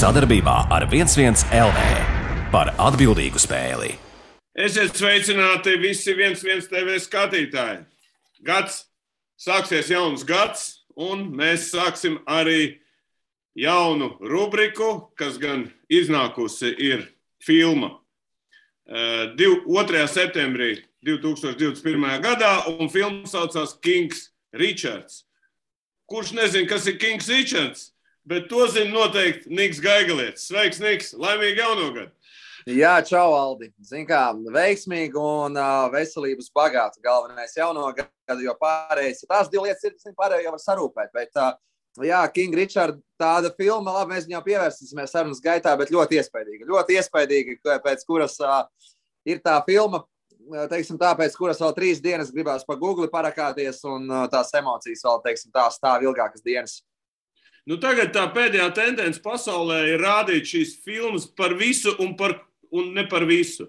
sadarbībā ar 11 LV par atbildīgu spēli. Esiet sveicināti visi 11 TV skatītāji. Gads sāksies jauns gads, un mēs sāksim arī jaunu rubriku, kas gan iznākusi ir filma 2. septembrī 2021. gadā, un filma saucās Kings Richards. Kurš nezina, kas ir Kings Richards, bet to zina noteikti Niks Gaigalietis. Sveiks, Niks! Laimīgu jauno gadu! Jā, čau, Aldi. Zini, kā veiksmīgu un uh, veselības bagātu galvenais jauno gadu, jo pārējais tās divas lietas ir, zini, pārējie jau var sarūpēt. Bet, uh, jā, King Richard, tāda filma, labi, mēs viņam pievērsīsimies sarunas gaitā, bet ļoti iespaidīga. Ļoti iespaidīga, pēc kuras uh, ir tā filma, teiksim tā, pēc kuras vēl trīs dienas gribās pa Google parakāties un tās emocijas vēl, teiksim tā, stāv ilgākas dienas. Nu, tagad tā pēdējā tendence pasaulē ir rādīt šīs filmas par visu un par un ne par visu.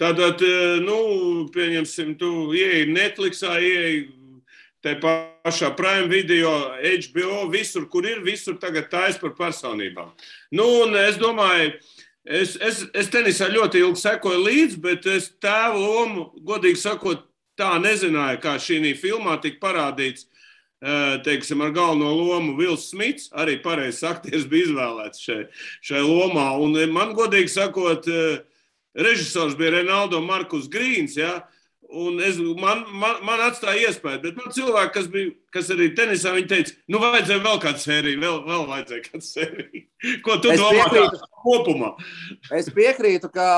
Tātad, nu, pieņemsim, tu ieeji Netflixā, ieeji te pašā Prime video, HBO, visur, kur ir, visur tagad taisa par personībām. Nu, un es domāju, es, es, es tenisā ļoti ilgi sekoju līdzi, bet es tēvu lomu, godīgi sakot, tā nezināju, kā šī filmā tika parādīts. Teiksim, ar galveno lomu Vils Smits, arī pareizs aktieris bija izvēlēts šai, šai lomā. Un man, godīgi sakot, režisors bija Renaldo Markus Grīns. Ja? Un es, man, man, man atstāja iespēju, bet man cilvēki, kas, bija, kas arī tenisā, viņi teica, nu, vajadzēja vēl kādu sēriju, vēl, vēl vajadzēja kādu sēriju. Ko tu es domā piekrītu, kopumā? Es piekrītu, ka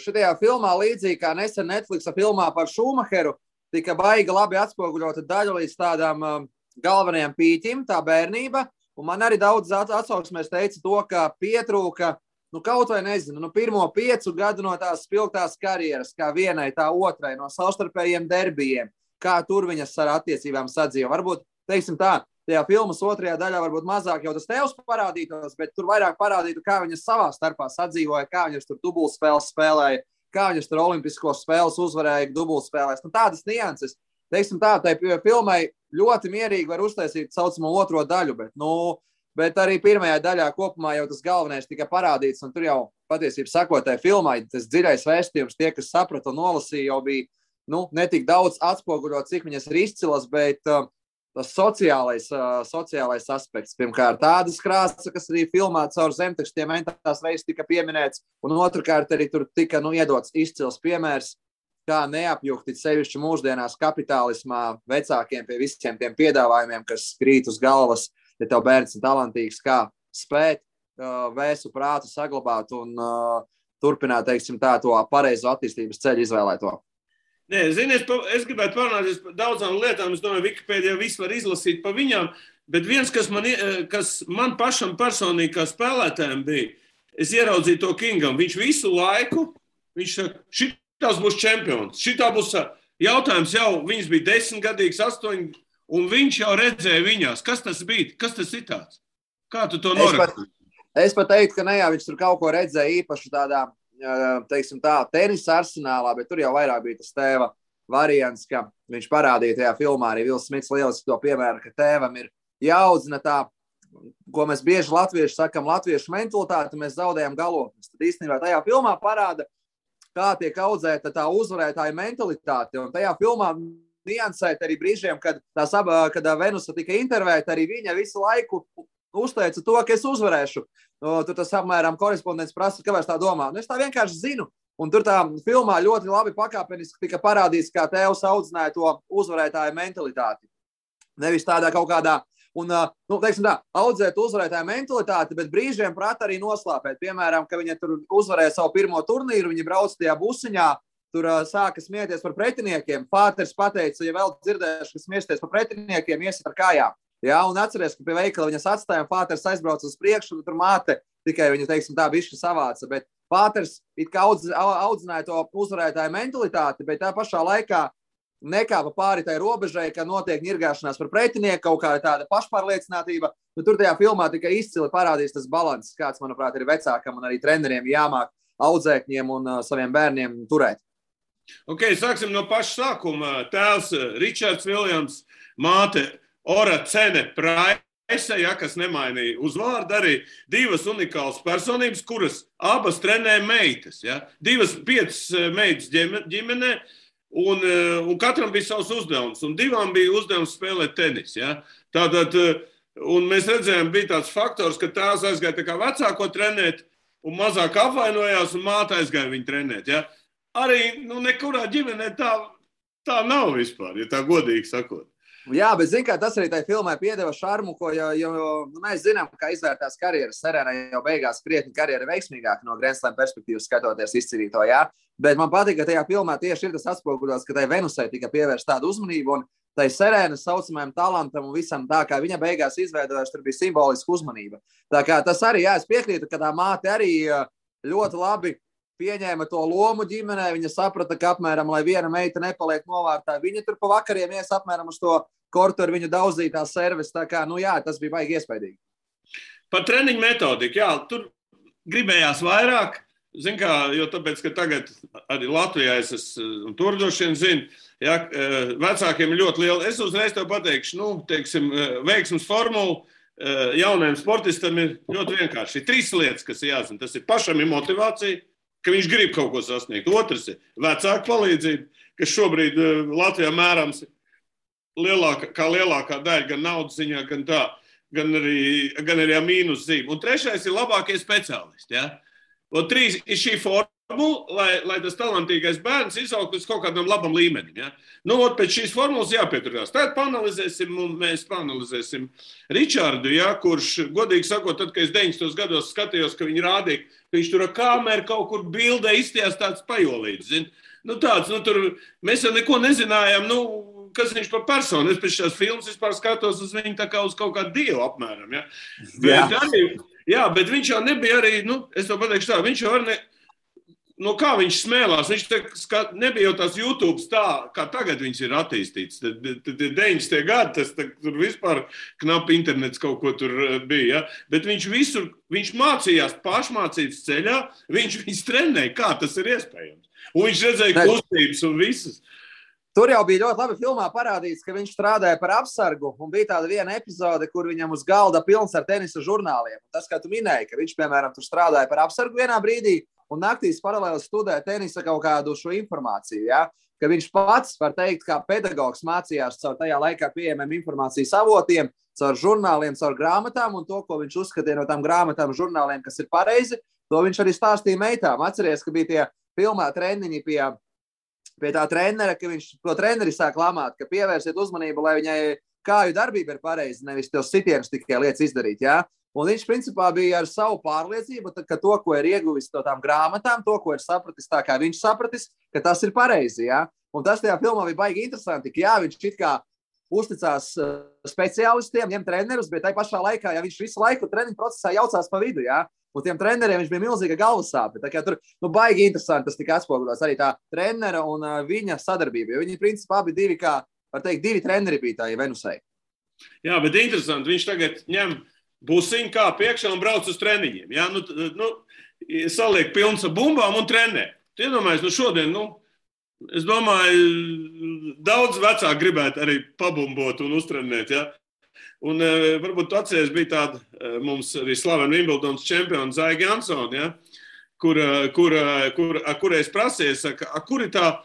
šajā filmā, līdzīgi kā nesen Netflix filmā par Šumacheru, tika baigi labi atspoguļota daļa līdz tādām um, galvenajām pīķim, tā bērnība. Un man arī daudz atsauksmēs teica to, ka pietrūka, nu, kaut vai nezinu, nu, pirmo piecu gadu no tās spilgtās karjeras, kā vienai, tā otrai, no savstarpējiem derbijiem, kā tur viņas ar attiecībām sadzīvo. Varbūt, teiksim tā, tajā filmas otrajā daļā varbūt mazāk jau tas tevs parādītos, bet tur vairāk parādītu, kā viņas savā starpā sadzīvoja, kā viņas tur dubultspēles spēlēja kā viņas tur Olimpiskos spēles uzvarēja dubultspēlēs. Nu, tādas nianses, teiksim tā, tai filmai ļoti mierīgi var uztaisīt tā saucamo otro daļu, bet, nu, bet arī pirmajā daļā kopumā jau tas galvenais tika parādīts, tur jau patiesībā sakot, tai filmai tas dziļais vēstījums, tie, kas saprata un nolasīja, jau bija nu, netik daudz atspoguļot, cik viņas ir izcilas, bet uh, tas sociālais, uh, sociālais aspekts. Pirmkārt, tādas krāsas, kas arī filmā caur zemtekstiem entās reizes tika pieminēts, un otrkārt arī tur tika nu, iedots izcils piemērs, kā neapjukti sevišķi mūsdienās kapitālismā vecākiem pie visiem tiem piedāvājumiem, kas krīt uz galvas, ja tev bērns ir talantīgs, kā spēt uh, vēsu prātu saglabāt un uh, turpināt, teiksim, tā to pareizo attīstības ceļu izvēlēto. Nē, zini, es, pa, es gribētu parunāt par daudzām lietām. Es domāju, Wikipēdijā viss var izlasīt par viņām. Bet viens, kas man, kas man pašam personīgi kā spēlētājam bija, es ieraudzīju to Kingam. Viņš visu laiku, viņš saka, šitās būs čempions. Šitā būs jautājums jau, viņas bija desmitgadīgs, astoņi, un viņš jau redzēja viņās. Kas tas bija? Kas tas ir tāds? Kā tu to noraksti? Es pat teiktu, ka ne jau viņš tur kaut ko redzēja īpaši tādā teiksim, tā, tenisa arsenālā, bet tur jau vairāk bija tas tēva variants, ka viņš parādīja tajā filmā arī Vils Smits lieliski to piemēru, ka tēvam ir jāaudzina tā, ko mēs bieži latvieši sakam, latviešu mentalitāti, mēs zaudējam galotnes. Tad īstenībā tajā filmā parāda, kā tiek audzēta tā uzvarētāja mentalitāte. Un tajā filmā niansēt arī brīžiem, kad, tā saba, kad Venusa tika intervēta, arī viņa visu laiku uzteica to, ka es uzvarēšu. No, tur tas apmēram korespondents prasa, kāpēc tā domā. Nu, es tā vienkārši zinu. Un tur tā filmā ļoti labi pakāpeniski tika parādīts, kā tēvs audzināja to uzvarētāju mentalitāti. Nevis tādā kaut kādā, un, nu, teiksim tā, audzēt uzvarētāju mentalitāti, bet brīžiem prāt arī noslāpēt. Piemēram, ka viņa tur uzvarēja savu pirmo turnīru, viņa brauc tajā busiņā, tur uh, sāka smieties par pretiniekiem. Pāters pateica, ja vēl dzirdēšu, ka smieties par pretiniekiem, iesiet ar kājām. Jā, un atcerieties, ka pie veikala viņas atstājām, Pāters aizbrauca uz priekšu, un tur māte tikai viņa, teiksim, tā bišķi savāca. Bet Pāters it kā audz, audzināja to uzvarētāju mentalitāti, bet tā pašā laikā nekāpa pāri tai robežai, ka notiek nirgāšanās par pretinieku, kaut kāda tāda pašpārliecinātība. Nu, tur tajā filmā tikai izcili parādīs tas līdzsvars, kāds, manuprāt, ir vecākam un arī treneriem jāmāk audzēkņiem un uh, saviem bērniem turēt. Okay, sāksim no paša sākuma. Tēvs Ričards Viljams, māte Ora Cene Praima. Raisa, ja, kas nemainīja uzvārdu, arī divas unikālas personības, kuras abas trenē meitas. Ja. Divas, piecas eh, meitas ģimenē, un, eh, un katram bija savs uzdevums. Un divām bija uzdevums spēlēt tenisu. Ja. Tātad, un mēs redzējām, bija tāds faktors, ka tās aizgāja tā kā vecāko trenēt, un mazāk apvainojās, un māte aizgāja viņu trenēt. Ja. Arī nu, nekurā ģimenē tā, tā nav vispār, ja tā godīgi sakot. Jā, bet zin, tas arī tajā filmā piedeva šarmu, ko jo, jo, nu, mēs zinām, ka izvērtās karjeras. Serēnai jau beigās krietni karjera veiksmīgāk no Grandslēm perspektīvas skatoties izcīnīto. Jā. Bet man patīk, ka tajā filmā tieši ir tas atspoguļots, ka tai Venusai tika pievērsta tāda uzmanība. Un tai serēnas saucamajam talantam un visam tā, kā viņa beigās izveidojās, tur bija simboliska uzmanība. Tā kā tas arī, jā, es piekrītu, ka tā māte arī ļoti labi pieņēma to lomu ģimenē. Viņa saprata, ka apmēram, lai viena meita nepaliek novārtā, viņa tur pa vakariem ies apmēram uz to kortu ar viņu daudzītā servisu. Tā kā, nu jā, tas bija baigi iespaidīgi. Par treniņu metodiku, jā, tur gribējās vairāk. Zin kā, jo tāpēc, ka tagad arī Latvijā es esmu tur droši vien zinu, ja, e, vecākiem ir ļoti liela. Es uzreiz tev pateikšu, nu, teiksim, e, veiksmes formula e, jaunajam sportistam ir ļoti vienkārši. Ir trīs lietas, kas ir jāzina. Tas ir pašam ir motivācija, ka viņš grib kaut ko sasniegt. Otrs ir vecāka palīdzība, kas šobrīd Latvijā mērams lielāka, kā lielākā daļa, gan naudas ziņā, gan tā, gan arī, gan arī mīnus zīme. Un trešais ir labākie speciālisti. Ja? Un trīs ir šī formula, lai, lai tas talantīgais bērns izaugtu līdz kaut kādam labam līmenim. Ja? Nu, pēc šīs formulas jāpieturās. Tad panelizēsim, un mēs panelizēsim Ričārdu, ja, kurš, godīgi sakot, tad, kad es 90. gados skatījos, ka viņi rādīja, ka viņš tur ar kameru kaut kur bildē izties tāds pajolīts. Zin? Nu, tāds, nu, tur, mēs jau neko nezinājām. Nu, kas viņš par personu. Es pēc šīs filmas vispār skatos uz viņu kā uz kaut kādu dievu apmēram. Ja? Bet, jā. Arī, jā, bet viņš jau nebija arī, nu, es to pateikšu tā, viņš jau arī. Ne, no kā viņš smēlās. Viņš te, skat, nebija jau tās YouTube tā, kā tagad viņš ir attīstīts. Tad, tad 90. gadi tas tā, tur vispār knapi internets kaut ko tur eh, bija. Ja? Bet viņš visur, viņš mācījās pašmācības ceļā, viņš viņus trenēja, kā tas ir iespējams. Un viņš redzēja kustības un visas. Tur jau bija ļoti labi filmā parādīts, ka viņš strādāja par apsargu. Un bija tāda viena epizode, kur viņam uz galda pilns ar tenisa žurnāliem. Un tas, kā tu minēji, ka viņš, piemēram, tur strādāja par apsargu vienā brīdī, un naktīs paralēli studēja tenisa kaut kādu šo informāciju. Ja? Ka viņš pats, var teikt, kā pedagogs mācījās caur tajā laikā pieejamiem informācijas avotiem, caur žurnāliem, caur grāmatām, un to, ko viņš uzskatīja no tām grāmatām, žurnāliem, kas ir pareizi, to viņš arī stāstīja meitām. Atcerieties, ka bija tie filmā treniņi pie pie tā trenera, ka viņš to treneri sāk lamāt, ka pievērsiet uzmanību, lai viņai kāju darbība ir pareiza, nevis tos sitienus tikai lietas izdarīt. Ja? Un viņš principā bija ar savu pārliecību, ka to, ko ir ieguvis no tām grāmatām, to, ko ir sapratis tā, kā viņš sapratis, ka tas ir pareizi. Ja? Un tas tajā filmā bija baigi interesanti, ka jā, viņš it kā uzticās uh, speciālistiem, ņem trenerus, bet tajā pašā laikā, ja viņš visu laiku treniņu procesā jaucās pa vidu, ja? Un tiem treneriem viņš bija milzīga galvas sāpe. Tur nu, baigi interesanti tas tika atspoguļots arī tā trenera un uh, viņa sadarbība. Jo viņi principā abi divi, kā var teikt, divi treneri bija tā Venusai. Jā, bet interesanti. Viņš tagad ņem busiņu kā priekšā un brauc uz treniņiem. Jā, nu, nu, saliek pilns ar bumbām un trenē. Iedomājieties, nu šodien, nu, es domāju, daudz vecāku gribētu arī pabumbot un uztrenēt. Ja? Un uh, varbūt atcerieties, bija tāda uh, mums arī slavena Wimbledons čempiona Zaiga Jansona, ja, kur, uh, kur, kur, kurai es prasīju, saka, kur ir tā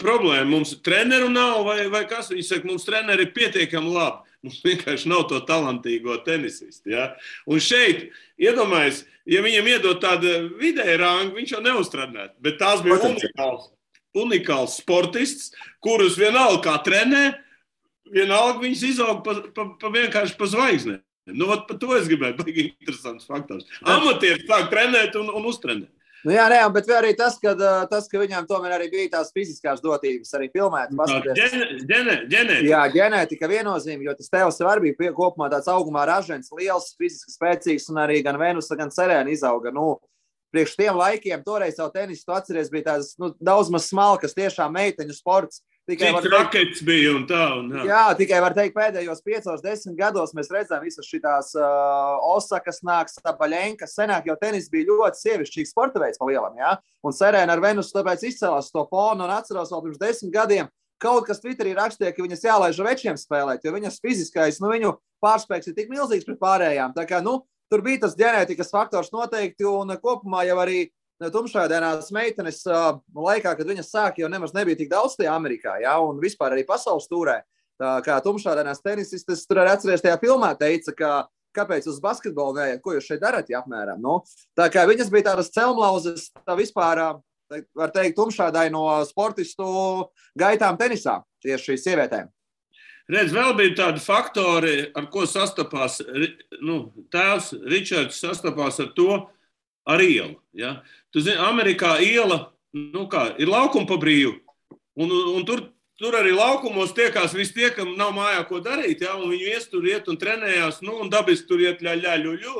problēma? Mums treneru nav vai, vai kas? Viņi saka, mums treneri ir pietiekami labi. Mums vienkārši nav to talantīgo tenisistu. Ja? Un šeit, iedomājieties, ja viņam iedod tādu vidēju rangu, viņš jau neuztrenētu. Bet tās bija unikāls, unikāls sportists, kurus vienalga kā trenē, vienalga viņas izaug pa, pa, pa vienkārši pa zvaigznēm. Nu, par to es gribēju, baigi interesants faktors. Amatieri sāk trenēt un, un uztrenēt. Nu, jā, nē, bet arī tas, ka, tas, ka viņam tomēr arī bija tās fiziskās dotības, arī filmēt. Ģenētika. Jā, ģenētika viennozīmīgi, jo tas tevs arī bija kopumā tāds augumā ražens, liels, fiziski spēcīgs un arī gan Venusa, gan Serēna izauga. Nu, priekš tiem laikiem, toreiz jau tenisu atceries, bija tāds nu, daudz maz smalkas, tiešām meiteņu sports. Tikai Cik rakets teikt, bija un tā. Un, jā. jā, tikai var teikt, pēdējos piecos, desmit gados mēs redzam visas šīs uh, Osakas, nāks, Baļņēkas. Senāk jau tenis bija ļoti sievišķīgs sporta veids pa lielam. Ja? Un Serēna ar Venusu tāpēc izcēlās to fonu un atceros vēl pirms desmit gadiem. kaut kas Twitterī rakstīja, ka viņas jālaiž večiem spēlēt, jo viņas fiziskais, nu, viņu pārspēks ir tik milzīgs pret pārējām. Tā kā, nu, tur bija tas ģenētikas faktors noteikti, un kopumā jau arī tumšādēnās meitenes laikā, kad viņas sāka, jau nemaz nebija tik daudz tajā Amerikā, ja, un vispār arī pasaules stūrē. Tā kā tumšādēnās tenisistes tur arī atceries tajā filmā teica, ka kāpēc uz basketbolu neiet, ko jūs šeit darat, ja apmēram. Nu, tā kā viņas bija tādas celmlauzes, tā vispār, var teikt, tumšādai no sportistu gaitām tenisā, tieši sievietēm. Redz, vēl bija tādi faktori, ar ko sastapās nu, tēvs Ričards sastapās ar to, ar ielu. Ja? Tu zini, Amerikā iela nu kā, ir laukuma pa brīvu, un, un tur tur arī laukumos tiekās visi tie, kam nav mājā ko darīt. Ja, viņi ies tur, iet un trenējās, nu, un dabiski tur iet ļaļļu,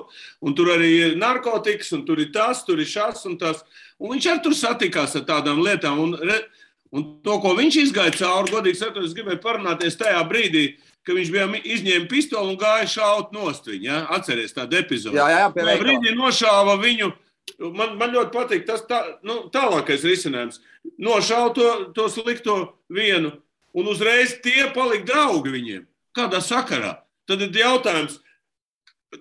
un tur arī ir narkotikas, un tur ir tas, tur ir šas un tas. Un viņš arī tur satikās ar tādām lietām. Un, un to, ko viņš izgāja cauri, godīgi sakot, es gribēju parunāties tajā brīdī. Viņš bija izņēmis pistoli un gāja šaut nost viņu. Ja? Atcerieties tādu epizodi. Jā, jā, jā Tajā brīdī nošāva viņu. Man, man ļoti patīk tas tā, nu, tālākais risinājums. Nošauja to, to slikto vienu, un uzreiz tie palika draugi viņiem. Kādā sakarā? Tad ir jautājums,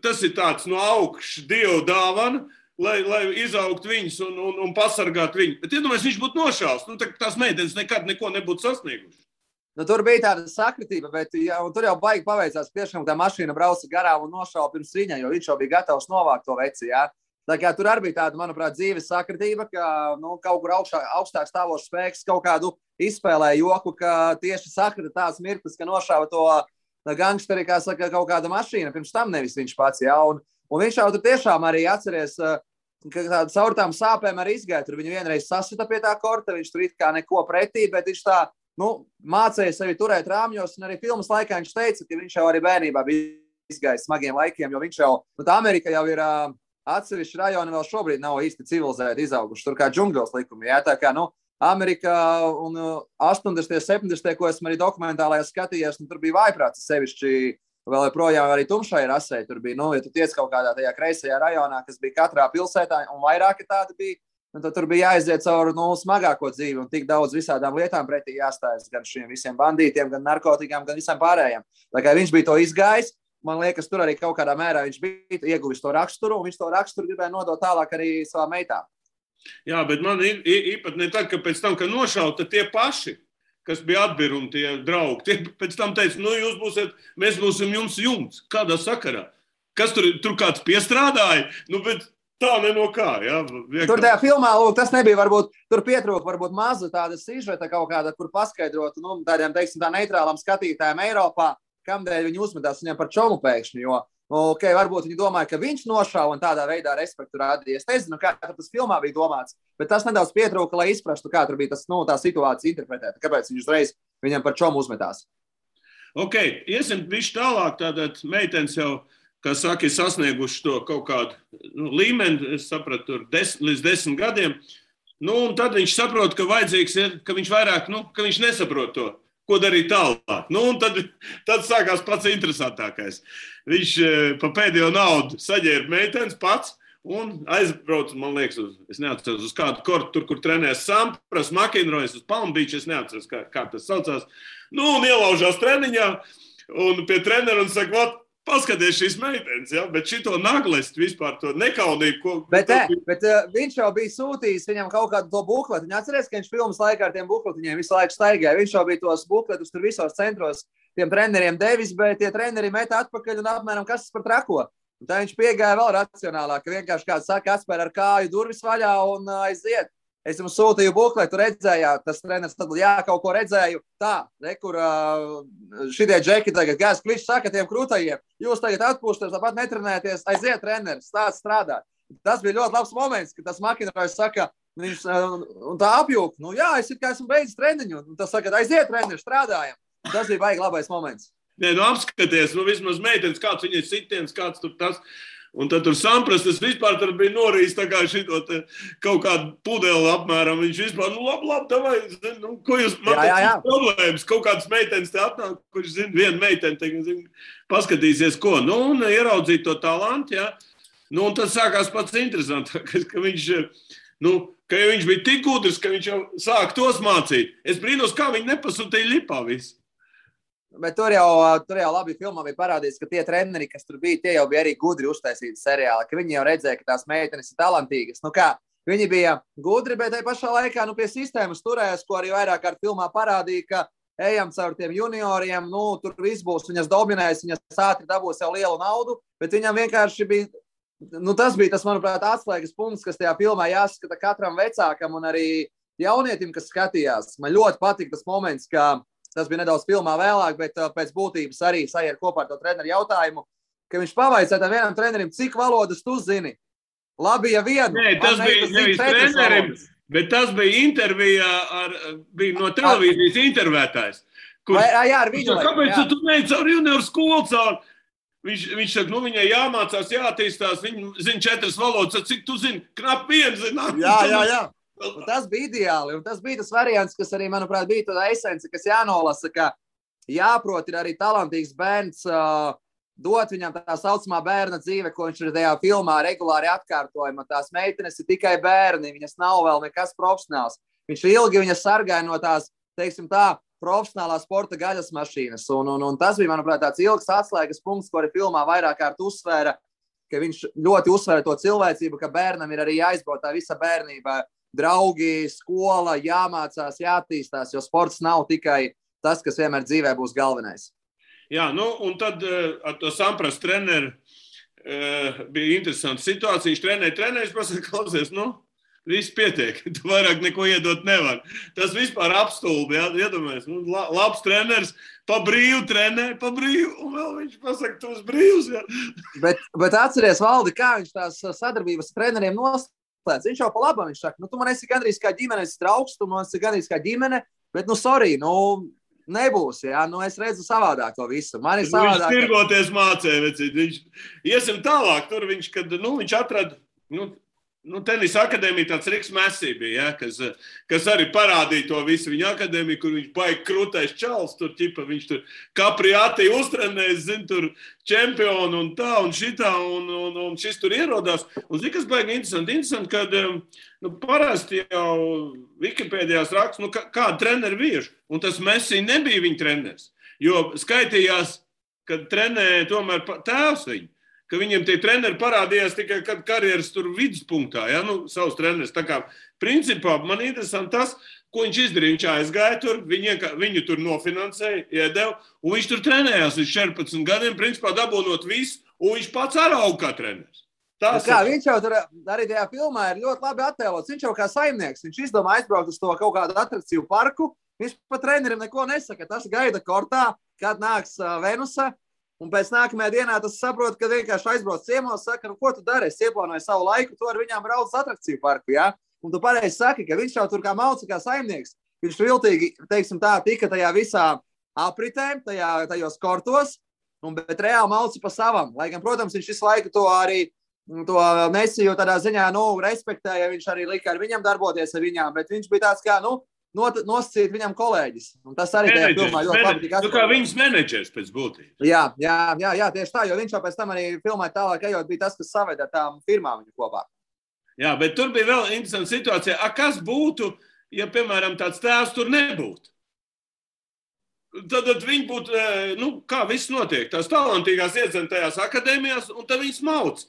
tas ir tāds no augšas dievu dāvana, lai, lai izaugtu viņus un, un, un pasargātu viņu. Bet, iedomājieties, viņš būtu nošāvis, nu, tā, tās meitenes nekad neko nebūtu sasniegušas. Nu, tur bija tāda sakritība, bet ja, tur jau baigi paveicās. Tiešām tā mašīna brauca garām un nošāva pirms viņa, jo viņš jau bija gatavs novākt to veci. Ja? Kā tur arī bija tāda, manuprāt, dzīves sakritība, ka nu, kaut kur augšā, augstāk stāvošs spēks kaut kādu izspēlēja joku, ka tieši sakrita tās mirklis, ka nošāva to gangsteri, kā saka, kaut kāda mašīna, pirms tam nevis viņš pats. Ja? Un, un viņš jau tur tiešām arī atceries, ka tāda caur tām sāpēm arī izgāja. Tur viņu vienreiz sasita pie tā korta, viņš tur it kā neko pretī, bet viņš tā nu, mācīja sevi turēt rāmjos. Un arī filmas laikā viņš teica, ka viņš jau arī bērnībā bija izgājis smagiem laikiem, jo viņš jau, nu, tā Amerika jau ir. Uh, atsevišķi rajoni vēl šobrīd nav īsti civilizēti, izauguši tur kā džungļos likumi. Jā, tā kā, nu, Amerikā un 80. un 70. ko esmu arī dokumentālajā skatījies, nu, tur bija vājprāts sevišķi. Vēl joprojām arī tumšai rasē. Tur bija, nu, ja tu tiec kaut kādā tajā kreisajā rajonā, kas bija katrā pilsētā, un vairāki tādi bija, nu, tad tur bija jāiziet cauri nu, smagāko dzīvi un tik daudz visādām lietām pretī jāstājas gan šiem visiem bandītiem, gan narkotikām, gan visam pārējiem. Tā kā viņš bija to izgājis, man liekas, tur arī kaut kādā mērā viņš bija ieguvis to raksturu, un viņš to raksturu gribēja nodot tālāk arī savām meitām. Jā, bet man īpat ne tad, ka pēc tam, kad nošauta tie paši, kas bija atbirumi, tie draugi, tie pēc tam teica, nu, jūs būsiet, mēs būsim jums jumts. Kādā sakarā? Kas tur, tur kāds piestrādāja? Nu, bet tā no kā. Jā, vienkār. tur tajā filmā, lūk, tas nebija, varbūt tur pietrūka, varbūt maza tāda sižeta kaut kāda, kur paskaidrot, nu, tādiem, teiksim, tā neitrālam skatītājiem Eiropā, kādēļ viņi uzmetās viņam par čomu pēkšņi. Jo, nu, okay, varbūt viņi domāja, ka viņš nošāva un tādā veidā respektu rādīja. Es nezinu, kā tas filmā bija domāts, bet tas nedaudz pietrūka, lai izprastu, kā tur bija tas, nu, tā situācija interpretēta. Kāpēc viņš uzreiz viņam par čomu uzmetās? Ok, iesim viņš tālāk. Tātad meitenes jau, kā saka, ir sasnieguši to kaut kādu nu, līmeni, es sapratu, tur des, līdz desmit gadiem. Nu, un tad viņš saprot, ka vajadzīgs ir, ka viņš vairāk, nu, ka viņš nesaprot to ko darīt tālāk. Nu, tad, tad sākās pats interesantākais. Viņš e, pa pēdējo naudu saģērba meitenes pats. Un aizbraucu, man liekas, uz, es neatceros, uz kādu kortu, tur, kur trenējas Sampras, Makinrojas, uz Palmbīča. Es neatceros, kā, kā tas saucās. Nu, un ielaužās treniņā, un pie trenera un saka, Paskaties, šīs meitenes, ja? bet šito naglest vispār to nekaunīgu. Ko, bet, to... ne, bet uh, viņš jau bija sūtījis viņam kaut kādu to bukletu. Viņa atcerās, ka viņš filmas laikā ar tiem bukletiņiem visu laiku staigāja. Viņš jau bija tos bukletus tur visos centros tiem treneriem devis, bet tie treneri metā atpakaļ un apmēram kas tas par trako. Un tā viņš piegāja vēl racionālāk, ka vienkārši kāds saka, atspēr ar kāju durvis vaļā un uh, aiziet. Es jums sūtīju bukletu, redzējāt, tas treneris tad, jā, kaut ko redzēju. Tā, re, kur šitie džeki tagad gājas klišs saka tiem krūtajiem. Jūs tagad atpūšaties, tāpat netrenēties, aiziet treneris, stāst strādāt. Tas bija ļoti labs moments, kad tas makinājums saka, viņš tā apjūk, nu jā, es kā esmu beidzis treniņu, un tas saka, aiziet treneris, strādājam. Tas bija baigi labais moments. Nē, nu apskaties, nu vismaz meitenes, kāds viņai sitiens, kāds tur tas. Un tad tur saprast, tas vispār bija norījis kā šito kaut kādu pudeli apmēram. Viņš vispār, nu, labi, labi, davai, zin, nu, ko jūs man jā. problēmas? Kaut kādas meitenes te atnāk, kurš zina, viena meitene, te, zin, paskatīsies, ko, nu, un ieraudzīt to talantu, jā. Nu, un tad sākās pats interesantākais, ka viņš Nu, ka ja viņš bija tik gudrs, ka viņš jau sāk tos mācīt. Es brīnos, kā viņi nepasūtīja lipā visu. Bet tur jau, tur jau labi filmā bija parādīts, ka tie treneri, kas tur bija, tie jau bija arī gudri uztaisīti seriāli, viņi jau redzēja, ka tās meitenes ir talantīgas. Nu kā, viņi bija gudri, bet tajā pašā laikā nu, pie sistēmas turējās, ko arī vairāk kārt filmā parādīja, ka ejam caur tiem junioriem, nu, tur viss būs, viņas dominēs, viņas ātri dabūs jau lielu naudu, bet viņam vienkārši bija nu, tas bija tas, manuprāt, atslēgas punkts, kas tajā filmā jāskata katram vecākam un arī jaunietim, kas skatījās. Man ļoti patika tas moments, ka tas bija nedaudz filmā vēlāk, bet uh, pēc būtības arī sajiet kopā ar to treneru jautājumu, ka viņš pavaicāja vienam trenerim, cik valodas tu zini. Labi, ja vien. Nē, tas bija nevis trenerim, bet tas bija intervijā ar, bija no televīzijas intervētājs. Kurš, Vai, jā, ar viņu. Kāpēc jā. tu neej caur junioru skolu caur? Viņš, viņš saka, nu, viņai jāmācās, jāattīstās. Viņa zina četras valodas, cik tu zini, knapi viens zina. Jā, jā, jā. Un tas bija ideāli. Un tas bija tas variants, kas arī, manuprāt, bija tā esence, kas jānolasa, ka jāprot ir arī talantīgs bērns. Uh, dot viņam tā saucamā bērna dzīve, ko viņš ir tajā filmā regulāri atkārtojama. Tās meitenes ir tikai bērni, viņas nav vēl nekas profesionāls. Viņš ilgi viņas sargāja no tās, teiksim tā, profesionālā sporta gaļas mašīnas. Un, un, un tas bija, manuprāt, tāds ilgs atslēgas punkts, ko arī filmā vairāk kārt uzsvēra. Viņš ļoti uzsvēra to cilvēcību, ka bērnam ir arī jāizbauda visa bērnība. Draugi, skola, jāmācās, jāattīstās, jo sports nav tikai tas, kas vienmēr dzīvē būs galvenais. Jā, nu, un tad uh, ar to saprast treneru uh, bija interesanta situācija. Viņš trenēja, trenēja, pasakā, klausies, nu, Viss pietiek. Tu vairāk neko iedot nevar. Tas vispār apstulbi. Ja? Iedomājies, nu, la, labs treneris, pa brīvu trenē, pa brīvu. Un vēl viņš pasaka, tu esi brīvs. Ja? Bet, bet atceries, Valdi, kā viņš tās sadarbības treneriem noslēdz. Viņš jau pa labi, viņš saka, nu, tu man esi gandrīz kā ģimenes draugs, tu man esi gandrīz kā ģimene, bet, nu, sorry, nu, nebūs. Jā, nu es redzu savādāk to visu. Man ir savādāk. Viņš tirgoties mācīja, viņš iesim tālāk. Tur viņš, kad, nu, viņš atrada. Nu, Nu, tenisa akadēmija tāds Riks Mēsī bija, ja, kas, kas arī parādīja to visu viņa akadēmiju, kur viņš baigi krūtais čels, tur ķipa, viņš tur kapriātī uztrenēs, zin, tur čempionu un tā un šitā, un, un, un šis tur ierodās. Un zini, kas baigi interesanti, interesanti, kad nu, parasti jau Wikipēdijās raksts, nu, kā, kāda treneri bieži, un tas Mēsī nebija viņa treneris, jo skaitījās, kad trenēja tomēr tēvs viņu ka viņiem tie treneri parādījās tikai kad karjeras tur viduspunktā, ja, nu, savus trenerus. Tā kā principā man interesanti tas, ko viņš izdarīja. Viņš aizgāja tur, viņu, viņu tur nofinansēja, iedeva, un viņš tur trenējās līdz 14 gadiem, principā dabūnot visu, un viņš pats arī aug kā treneris. Tas kā, viņš jau tur arī tajā filmā ir ļoti labi attēlots. Viņš jau kā saimnieks, viņš izdomā aizbraukt uz to kaut kādu attrakciju parku. Viņš pat trenerim neko nesaka. Tas gaida kortā, kad nāks Venusa. Un pēc nākamajā dienā tas saprot, ka vienkārši aizbrauc ciemos, saka, nu, ko tu dari? Es ieplānoju savu laiku, tu ar viņām brauc uz atrakciju parku. Ja? Un tu pareizi saki, ka viņš jau tur kā mauca, kā saimnieks. Viņš viltīgi, teiksim tā, tika tajā visā apritē, tajā, tajos kortos, un, bet reāli mauca pa savam. Lai gan, protams, viņš visu laiku to arī to nesiju tādā ziņā, nu, respektēja. Viņš arī lika ar viņam darboties ar viņām, bet viņš bija tāds kā, nu, nosacīt viņam kolēģis. Un tas arī tajā filmā ļoti labi tika atklāts. Nu, kā viņas menedžers pēc būtības. Jā, jā, jā, jā, tieši tā, jo viņš jau pēc tam arī filmā tālāk ejot, bija tas, kas saveda tām firmām viņu kopā. Jā, bet tur bija vēl interesanta situācija. A, kas būtu, ja, piemēram, tāds tēvs tur nebūtu? Tad, tad viņi būtu, e, nu, kā viss notiek. Tās talantīgās iedzemtajās akadēmijās, un tad viņas mauc.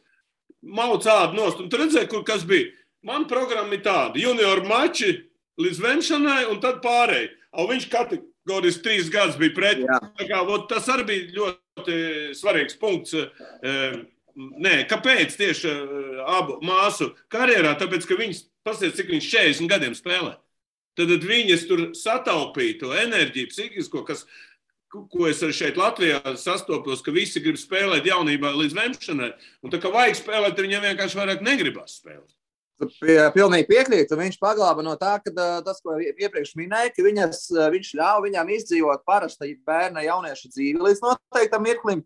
Mauc ādu nost. Un tur redzēja, kur kas bija. Man programma ir tāda. Junior mači līdz vemšanai, un tad pārējai. Viņš kategorijas trīs gadus bija pret. Kā, ot, tas arī bija ļoti svarīgs punkts. Eh, nē, kāpēc tieši eh, abu māsu karjerā? Tāpēc, ka viņas pasies, cik viņš 40 gadiem spēlē. Tad viņas tur sataupīja to enerģiju, psihisko, kas, ko es arī šeit Latvijā sastopos, ka visi grib spēlēt jaunībā līdz vemšanai. Un tā kā vajag spēlēt, viņiem vienkārši vairāk negribas spēlēt. Pie, pilnīgi piekrītu. Viņš paglāba no tā, ka tas, ko iepriekš minēja, ka viņas, viņš ļāva viņām izdzīvot parasta bērna jaunieša dzīvi līdz noteiktam mirklim.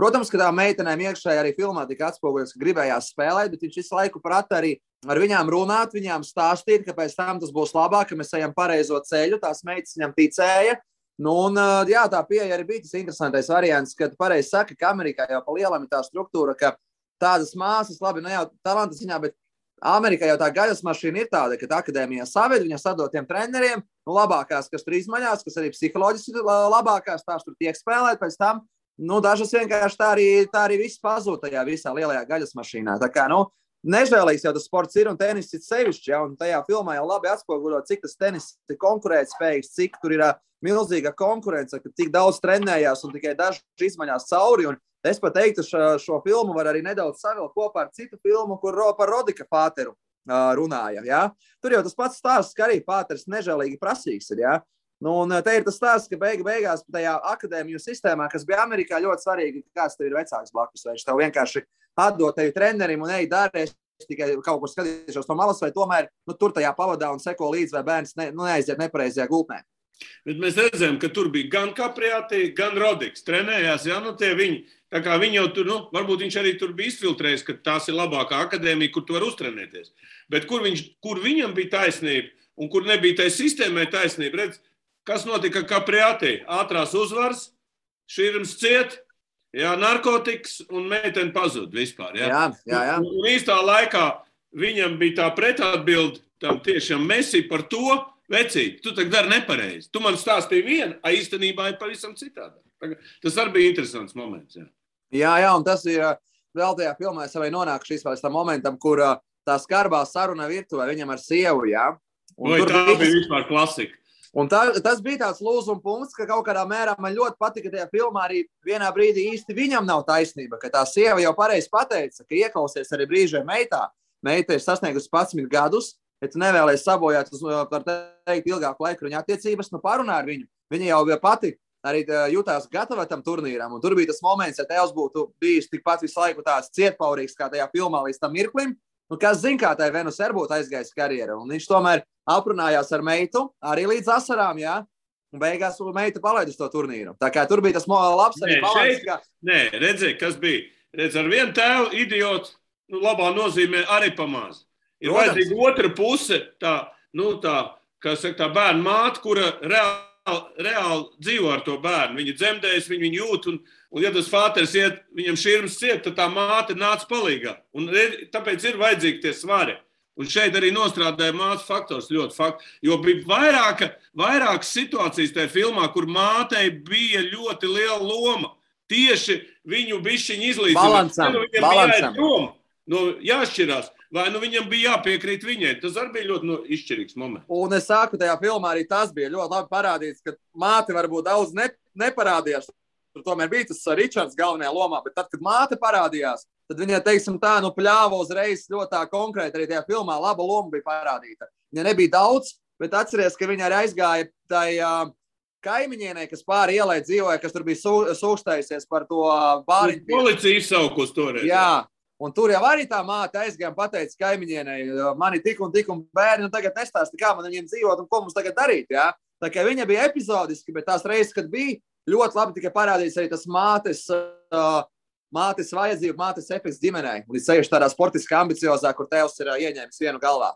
Protams, ka tā meitenēm iekšēji arī filmā tika atspoguļots, ka gribējās spēlēt, bet viņš visu laiku prata arī ar viņām runāt, viņām stāstīt, ka pēc tam tas būs labāk, ka mēs ejam pareizo ceļu. Tās meitas viņam ticēja. Nu, un, jā, tā pieeja arī bija tas interesantais variants, kad pareizi saka, ka Amerikā jau pa lielam ir tā struktūra, ka tādas māsas, labi, ne nu jau talanta ziņā, bet Amerikā jau tā gaļas mašīna ir tāda, ka akadēmijā saved viņa sadotiem treneriem, nu, labākās, kas tur izmaņās, kas arī psiholoģiski ir labākās, tās tur tiek spēlēt, pēc tam, nu, dažas vienkārši tā arī, tā arī viss pazūd tajā visā lielajā gaļas mašīnā. Tā kā, nu, nežēlīgs jau tas sports ir un tenis ir sevišķi, ja, un tajā filmā jau labi atspoguļo, cik tas tenis ir konkurētspējīgs, cik tur ir uh, milzīga konkurence, ka tik daudz trenējās un tikai daži izmaņās cauri. Un, Es pat teiktu, šo, šo filmu var arī nedaudz savilkt kopā ar citu filmu, kur par Rodika Pāteru uh, runāja. Ja? Tur jau tas pats stāsts, ka arī Pāters nežēlīgi prasīgs ir. Ja? Nu, un te ir tas stāsts, ka beigu, beigās tajā akadēmiju sistēmā, kas bija Amerikā, ļoti svarīgi, kāds tev ir vecāks blakus. Viņš tev vienkārši atdod tevi trenerim un ej darīt. Tikai kaut kur skatīšos no malas, vai tomēr nu, tur tajā pavadā un seko līdzi, vai bērns ne, nu, neaiziet nepareizajā gultnē. Bet mēs redzējām, ka tur bija gan Capriati, gan Rodiks. Trenējās, ja nu tie viņi. Tā kā viņi jau tur, nu, varbūt viņš arī tur bija izfiltrējis, ka tās ir labākā akadēmija, kur tu vari uztrenēties. Bet kur, viņš, kur viņam bija taisnība un kur nebija tai sistēmai taisnība, redz, kas notika Capriati? Ātrās uzvaras, šīrums ciet, jā, narkotikas un meitene pazuda vispār. Jā, jā, jā. jā. Un, un īstā laikā viņam bija tā pretatbilde tam tiešām mesī par to, Vecīt, tu tagad dari nepareizi. Tu man stāstīji vienu, a īstenībā ir pavisam citādi. Tas arī bija interesants moments. Jā, jā, jā un tas ir vēl tajā filmā, es arī nonāku līdz tam momentam, kur tā skarbā saruna virtuvē viņam ar sievu. Jā, Vai tā bija vispār klasika. Un tā, tas bija tāds lūzuma punkts, ka kaut kādā mērā man ļoti patika tajā filmā. Arī vienā brīdī īsti viņam nav taisnība, ka tā sieva jau pareizi pateica, ka ieklausies arī brīžiem meitā. Meita ir sasniegusi 11 gadus, ja tu nevēlies sabojāt, tas var teikt, ilgāku laiku viņa attiecības, nu parunā ar viņu. Viņa jau pati arī jutās gatava tam turnīram. Un tur bija tas moments, ja tēvs būtu bijis tikpat visu laiku tāds cietpaurīgs kā tajā filmā līdz tam mirklim. Nu, kas zina, kā tai Venus ir būtu aizgājis karjeru. Un viņš tomēr aprunājās ar meitu arī līdz asarām. Jā. Un beigās meita palaida to turnīru. Tā kā tur bija tas labs arī balans. Ka... Nē, redziet, kas bija. Redz, ar vienu tēvu idiotu, nu, labā nozīmē arī pamāzi. Ir vajadzīga otra puse, tā, nu, tā, saka, tā bērna māte, kura reāli, reāli dzīvo ar to bērnu. Viņa dzemdējas, viņa viņu jūt. Un, un ja tas fāters iet, viņam šķirms ciet, tad tā māte nāca palīgā. Un tāpēc ir vajadzīgi tie svari. Un šeit arī nostrādāja mātes faktors ļoti fakts. Jo bija vairāka, vairākas situācijas tajā filmā, kur mātei bija ļoti liela loma. Tieši viņu bišķiņu izlīdzināt. Balansam, balansam. No, jāšķirās vai nu viņam bija jāpiekrīt viņai. Tas arī bija ļoti nu, izšķirīgs moments. Un es saku, tajā filmā arī tas bija ļoti labi parādīts, ka māte varbūt daudz ne, neparādījās. Tur tomēr bija tas Ričards galvenajā lomā, bet tad, kad māte parādījās, tad viņa, teiksim, tā, nu, pļāva uzreiz ļoti tā konkrēti. Arī tajā filmā laba loma bija parādīta. Viņa nebija daudz, bet atceries, ka viņa arī aizgāja tajā kaimiņienei, kas pāri ielai dzīvoja, kas tur bija sūkstējusies par to bāriņu. Policija izsaukus toreiz. Jā, Un tur jau arī tā māte aizgāja un teica kaimiņienei, man ir tik un tik un bērni, un tagad nestāsti, kā man viņiem dzīvot un ko mums tagad darīt. Ja? Tā kā viņa bija epizodiski, bet tās reizes, kad bija, ļoti labi tika parādīts arī tas mātes, uh, mātes vajadzību, mātes efekts ģimenei. Līdz ceļš tādā sportiski ambiciozā, kur tēvs ir uh, ieņēmis vienu galvā.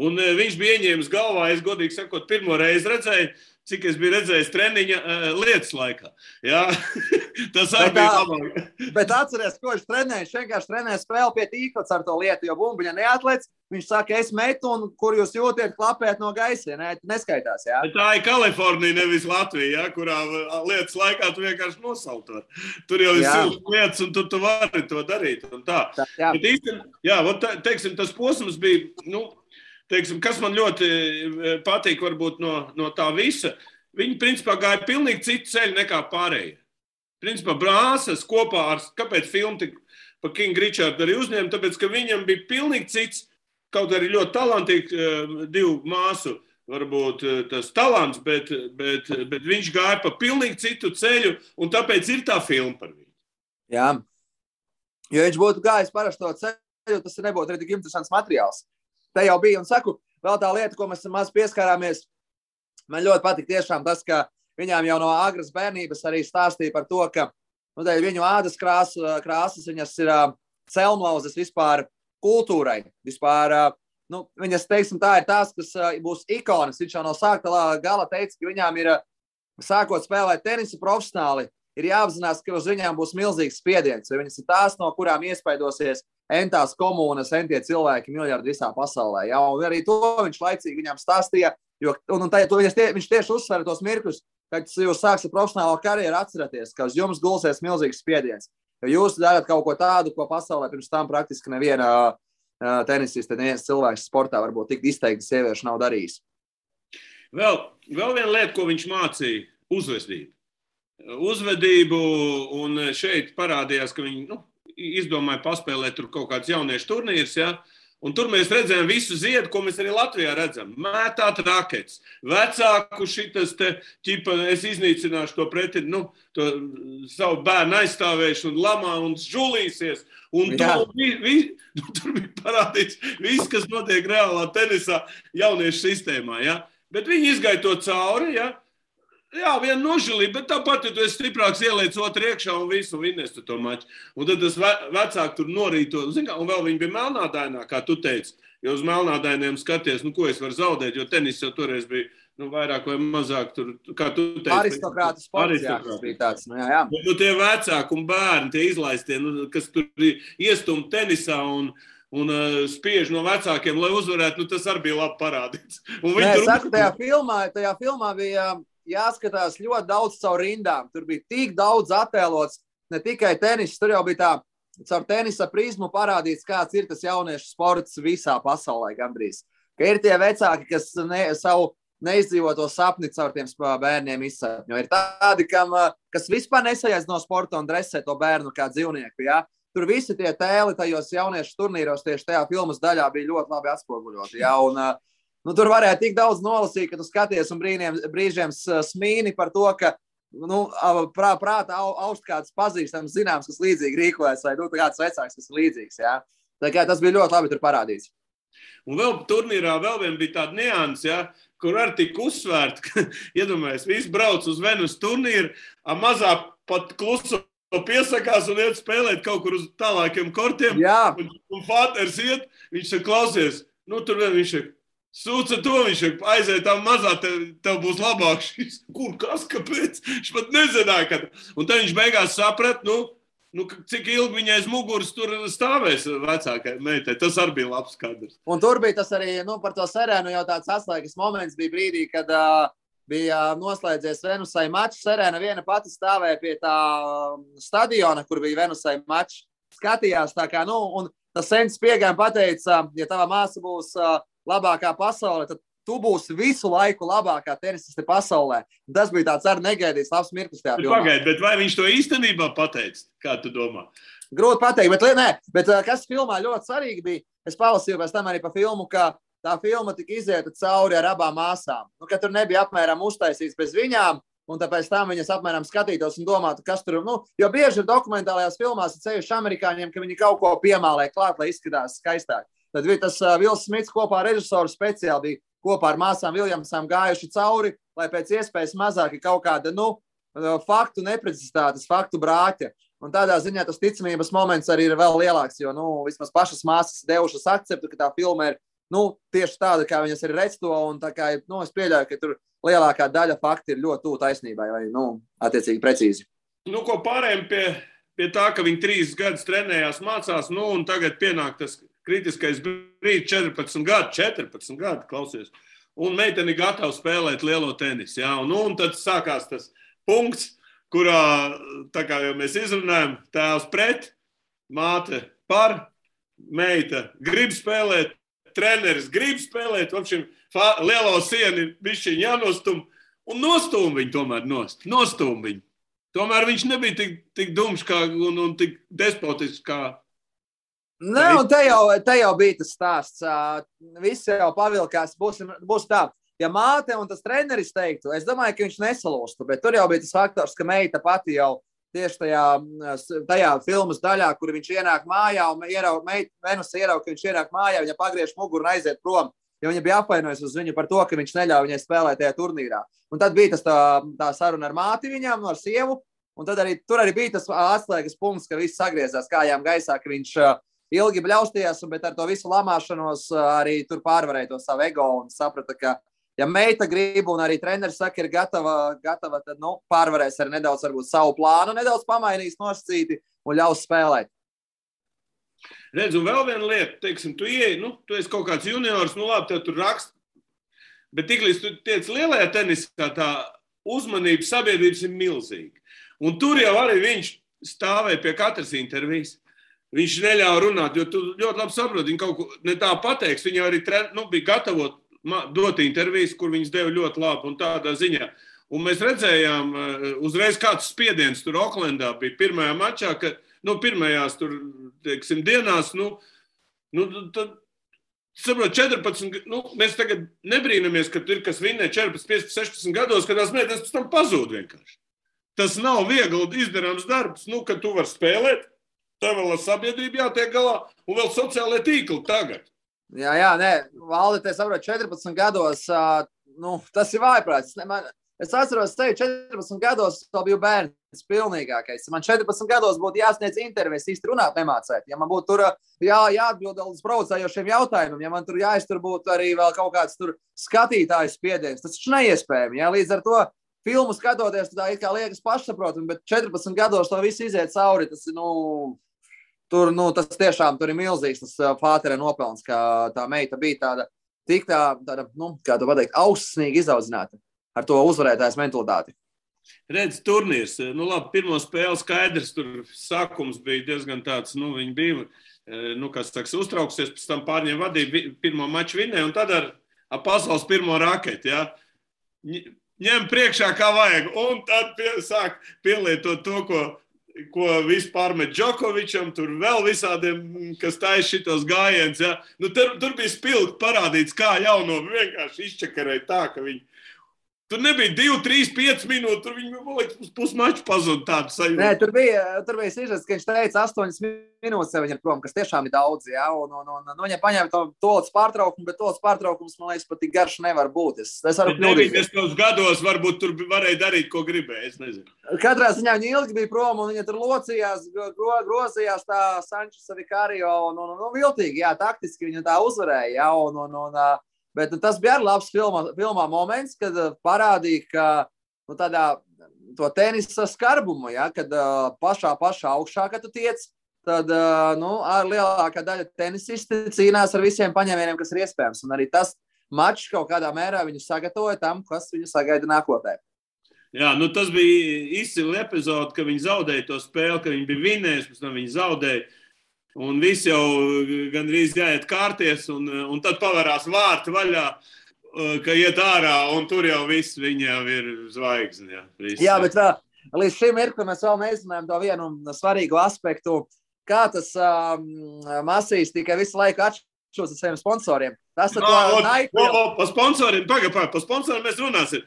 Un viņš bija ieņēmis galvā, es godīgi sakot, pirmo reizi redzēju, cik es biju redzējis treniņa uh, lietas laikā. Jā, tas arī bet, bija labāk. bet atceries, ko viņš trenēja. Viņš vienkārši trenēja spēli pie tīklas ar to lietu, jo bumbiņa neatlēc. Viņš saka, es metu, un kur jūs jūtat, klapēt no gaisa. Ne, neskaitās. Jā. Tā ir Kalifornija, nevis Latvija, jā, kurā lietas laikā tu vienkārši nosaukt. Tur jau ir siltas lietas, un tu, tu vari to darīt. Tā. Tā, jā, Bet īsten, jā te, teiksim, tas posms bija. Nu, teiksim, kas man ļoti e, patīk no, no tā visa, viņi principā gāja pilnīgi citu ceļu nekā pārējie. Principā brāzas kopā ar, kāpēc filmu tik par Kingu Richardu arī uzņēma, tāpēc, ka viņam bija pilnīgi cits, kaut arī ļoti talantīgi e, divu māsu, varbūt e, tas talants, bet, bet, bet viņš gāja pa pilnīgi citu ceļu, un tāpēc ir tā filma par viņu. Jā, jo viņš būtu gājis parasto ceļu, tas nebūtu arī tik interesants materiāls te jau bija. Un saku, vēl tā lieta, ko mēs maz pieskārāmies, man ļoti patīk tiešām tas, ka viņām jau no agras bērnības arī stāstīja par to, ka nu, viņu ādas krāsu, krāsas viņas ir celmlauzes vispār kultūrai. Vispār, nu, viņas, teiksim, tā ir tās, kas būs ikonas. Viņš jau no sākta gala teica, ka viņām ir, sākot spēlēt tenisu profesionāli, ir jāapzinās, ka uz viņām būs milzīgs spiediens. Viņas ir tās, no kurām iespaidosies entās komunas, entie cilvēki, miljardi visā pasaulē. Ja? Un arī to viņš laicīgi viņām stāstīja. Jo, un, un tā, tie, viņš tieši uzsver tos mirkļus, kad jūs sāksiet profesionālo karjeru, atcerieties, ka uz jums gulsies milzīgs spiediens. Jo jūs darat kaut ko tādu, ko pasaulē pirms tam praktiski neviena uh, tenisiste, neviens cilvēks sportā varbūt tik izteikti sieviešu nav darījis. Vēl, vēl viena lieta, ko viņš mācīja - uzvedību. Uzvedību, un šeit parādījās, ka viņi nu, izdomāja paspēlēt tur kaut kāds jauniešu turnīrs. Ja? Un tur mēs redzējām visu ziedu, ko mēs arī Latvijā redzam. Mētāt raketes, vecāku šitas te, ķipa, es iznīcināšu to pretī, nu, to savu bērnu aizstāvēšu un lamā un žulīsies. Un to, vi, vi, nu, tur bija parādīts viss, kas notiek reālā tenisā jauniešu sistēmā. Ja? Bet viņi izgaita to cauri. Ja? Jā, viena nožēlība, bet tāpat, ja tu esi stiprāks, ieliec otru iekšā un visu vinnēs to maču. Un tad tas ve vecāks tur norīto, zin, un vēl viņi bija melnādainā, kā tu teici. Jo uz melnādainiem skaties, nu, ko es varu zaudēt, jo tenis jau toreiz bija nu, vairāk vai mazāk tur, kā tu teici. Aristokrātis sports, jā, tas bija tāds, nu, jā, jā. Nu, tie vecāki un bērni, tie izlaistie, nu, kas tur iestum tenisā un, un uh, spiež no vecākiem, lai uzvarētu, nu, tas arī bija labi parādīts. Nē, tur... saku, tajā filmā, tajā filmā bija jāskatās ļoti daudz caur rindām. Tur bija tik daudz attēlots, ne tikai tenis, tur jau bija tā, caur tenisa prizmu parādīts, kāds ir tas jauniešu sports visā pasaulē gandrīz. Ka ir tie vecāki, kas ne, savu neizdzīvoto sapni caur tiem bērniem izsapņo. Ir tādi, kam, kas vispār nesajās no sporta un dresē to bērnu kā dzīvnieku. Ja? Tur visi tie tēli tajos jauniešu turnīros tieši tajā filmas daļā bija ļoti labi atspoguļoti. Ja? Un, uh, Nu, tur varēja tik daudz nolasīt, ka tu skaties un brīniem, brīžiem smīni par to, ka nu, prā, prātā augst kāds pazīstams, zināms, kas līdzīgi rīkojas, vai nu, kāds vecāks, kas ir līdzīgs. Ja? Tā kā tas bija ļoti labi parādīts. Un vēl turnīrā vēl bija tāda nianses, ja, kur arī tika uzsvērta, ka, iedomājieties, visi brauc uz Venus turnīru, mazā pat klusu piesakās un iet spēlēt kaut kur uz tālākiem kortiem. Jā. Un, un Fāters iet, viņš saka, klausies, nu tur vien viņš saka, Sūta to viņš ir aiziet tā mazā, tev, tev būs labāk. Šis, kur, kas, kāpēc? Viņš pat nezināja, kad. Un tad viņš beigās saprata, nu, nu, cik ilgi viņai aiz muguras tur stāvēs vecākai meitai. Tas arī bija labs kadrs. Un tur bija tas arī nu, par to serēnu jau tāds atslēgas moments bija brīdī, kad uh, bija noslēdzies Venusai mačs. Serēna viena pati stāvēja pie tā stadiona, kur bija Venusai mačs. Skatījās tā kā, nu, un tas sens piegājām pateica, ja tava māsa būs uh, labākā pasaulē, tad tu būsi visu laiku labākā tenisiste pasaulē. Tas bija tāds arī negaidīts, labs mirklis. Pagaidiet, bet vai viņš to īstenībā pateica? Kā tu domā? Grūti pateikt, bet, nē, bet kas filmā ļoti svarīgi bija, es palasīju pēc tam arī pa filmu, ka tā filma tika izieta cauri ar abām māsām. Nu, tur nebija apmēram uztaisīts bez viņām, un tāpēc tam viņas apmēram skatītos un domātu, kas tur ir. Nu, jo bieži ir dokumentālajās filmās ceļš amerikāņiem, ka viņi kaut ko piemālē klāt, lai izskatās skaistāk. Tad bija tas Vils Smits kopā ar režisoru speciāli bija kopā ar māsām Viljamsām gājuši cauri, lai pēc iespējas mazāk ir kaut kāda nu, faktu neprecizitātes, faktu brāķa. Un tādā ziņā tas ticamības moments arī ir vēl lielāks, jo nu, vismaz pašas māsas devušas akceptu, ka tā filma ir nu, tieši tāda, kā viņas ir redz to. Kā, nu, es pieļauju, ka tur lielākā daļa faktu ir ļoti tuvu taisnībai vai nu, attiecīgi precīzi. Nu, ko pārējiem pie, pie tā, ka viņi trīs gadus trenējās, mācās, nu, un tagad pienāk tas kritiskais brīdis, 14 gadi, 14 gadi, klausies. Un meitene gatava spēlēt lielo tenisu. Ja? Un, un tad sākās tas punkts, kurā, kā jau mēs izrunājam, tēvs pret, māte par, meita grib spēlēt, treneris grib spēlēt, apšim lielo sienu bišķiņ jānostum, un nostum viņu tomēr nost, nostum viņu. Tomēr viņš nebija tik, tik kā, un, un tik despotisks kā Nē, un te jau, te jau bija tas stāsts. Viss jau pavilkās. Būs, būs tā, ja māte un tas treneris teiktu, es domāju, ka viņš nesalūstu, bet tur jau bija tas faktors, ka meita pati jau tieši tajā, tajā filmas daļā, kur viņš ienāk mājā un ierauga, meita Venusa ierauga, ka viņš ienāk mājā, viņa pagriež muguru un aiziet prom. Jo viņa bija apvainojusi uz viņu par to, ka viņš neļāva viņai spēlēt tajā turnīrā. Un tad bija tas tā, tā saruna ar māti viņām, ar sievu. Un tad arī tur arī bija tas atslēgas punkts, ka viss sagriezās kājām gaisā, ka viņš uh, ilgi bļausties, bet ar to visu lamāšanos arī tur pārvarēja to savu ego un saprata, ka ja meita grib, un arī treneris saka, ir gatava, gatava tad nu, pārvarēs ar nedaudz varbūt, savu plānu, nedaudz pamainīs nosacīti un ļaus spēlēt. Redz, un vēl viena lieta, teiksim, tu ieej, nu, tu esi kaut kāds juniors, nu labi, tev tur rakst, bet tiklīdz tu tiec lielajā tenisā, tā uzmanība sabiedrības ir milzīga. Un tur jau arī viņš stāvēja pie katras intervijas. Viņš neļāva runāt, jo tu ļoti labi saproti, viņa kaut ko ne tā pateiks. Viņa arī tren, nu, bija gatavot dot intervijas, kur viņas deva ļoti labi un tādā ziņā. Un mēs redzējām, eh, uzreiz kāds spiediens tur Oklendā bija pirmajā mačā, ka nu, pirmajās tur, teiksim, dienās, nu, nu tad, saprot, 14, nu, mēs tagad nebrīnamies, ka ir kas vinnē 14, 15, 16 gados, kad tās meitenes pēc tam pazūd vienkārši. Tas nav viegli izdarāms darbs, nu, ka tu vari spēlēt, tev vēl ar sabiedrību jātiek galā, un vēl sociālai tīkli tagad. Jā, jā, nē, Valdi, te saprot, 14 gados, uh, nu, tas ir vājprāts. Man, es atceros, te 14 gados vēl biju bērns pilnīgākais. Man 14 gados būtu jāsniedz intervijas, īsti runāt nemācēt. Ja man būtu tur jā, jāatbild uz provocējošiem jautājumiem, ja man tur jāiztur būtu arī vēl kaut kāds tur skatītājs spiediens, tas taču neiespējami. Ja? Līdz ar to filmu skatoties, tā kā liekas pašsaprotami, bet 14 gados to visu iziet cauri. Tas, nu, tur, nu, tas tiešām tur ir milzīgs tas Fātera nopelns, ka tā meita bija tāda, tik tā, tāda, nu, kā tu pateikt, augstsnīgi izaudzināta ar to uzvarētājas mentalitāti. Redz, turnīrs. Nu, labi, pirmo spēli skaidrs, tur sākums bija diezgan tāds, nu, viņi bija, nu, kas saka, uztrauksies, pēc tam pārņem vadīja, pirmo maču vinnēja, un tad ar, ar pasaules pirmo raketi, jā. Ja? Ņem priekšā, kā vajag, un tad pie, sāk pielietot to, ko ko vispār met Džokovičam, tur vēl visādiem, kas taisa šitos gājienus. Ja? Nu, tur, tur bija spilgti parādīts, kā jauno vienkārši izčakarēja tā, ka viņi Tur nebija 2, 3, 5 minūtes. Tur viņi bija pusmačs pazuda. Nē, tur bija, tur bija sižets, ka viņš teica 8 minūtes jau ir prom, kas tiešām ir daudz. Jā, un, un, un, un viņa paņēma to tolas pārtraukumu, bet tolas pārtraukums, man liekas, pat tik garš nevar būt. Es, es varu kļūdīties. Tos gados varbūt tur varēja darīt, ko gribēja. Es nezinu. Katrā ziņā viņa ilgi bija prom, un viņa tur locījās, gro, grozījās tā Sančes Vikārio, un, un, un, un viltīgi, jā, taktiski viņa tā uzvarēja. Jā, un, un, un, un, Bet nu, tas bija arī labs filmā, filmā moments, kad uh, parādīja, ka nu, tādā to tenisa skarbumu, ja, kad uh, pašā, pašā augšā, kad tu tiec, tad uh, nu, lielākā daļa tenisisti cīnās ar visiem paņēmieniem, kas ir iespējams. Un arī tas mačs kaut kādā mērā viņu sagatavoja tam, kas viņu sagaida nākotnē. Jā, nu tas bija izcili epizode, ka viņi zaudēja to spēli, ka viņi bija vinējuši, pēc tam viņi zaudēja. Un viss jau gandrīz jāiet kārties, un, un tad pavērās vārti vaļā, uh, ka iet ārā, un tur jau viss viņam ir zvaigzne. Jā, viss. jā bet vēl, līdz šim mirklim mēs vēl neizzinājām to vienu svarīgu aspektu, kā tas um, masīs tikai visu laiku atšķiras ar saviem sponsoriem. Tas ir Nike. Par sponsoriem, pagaidi, pa, par sponsoriem mēs runāsim.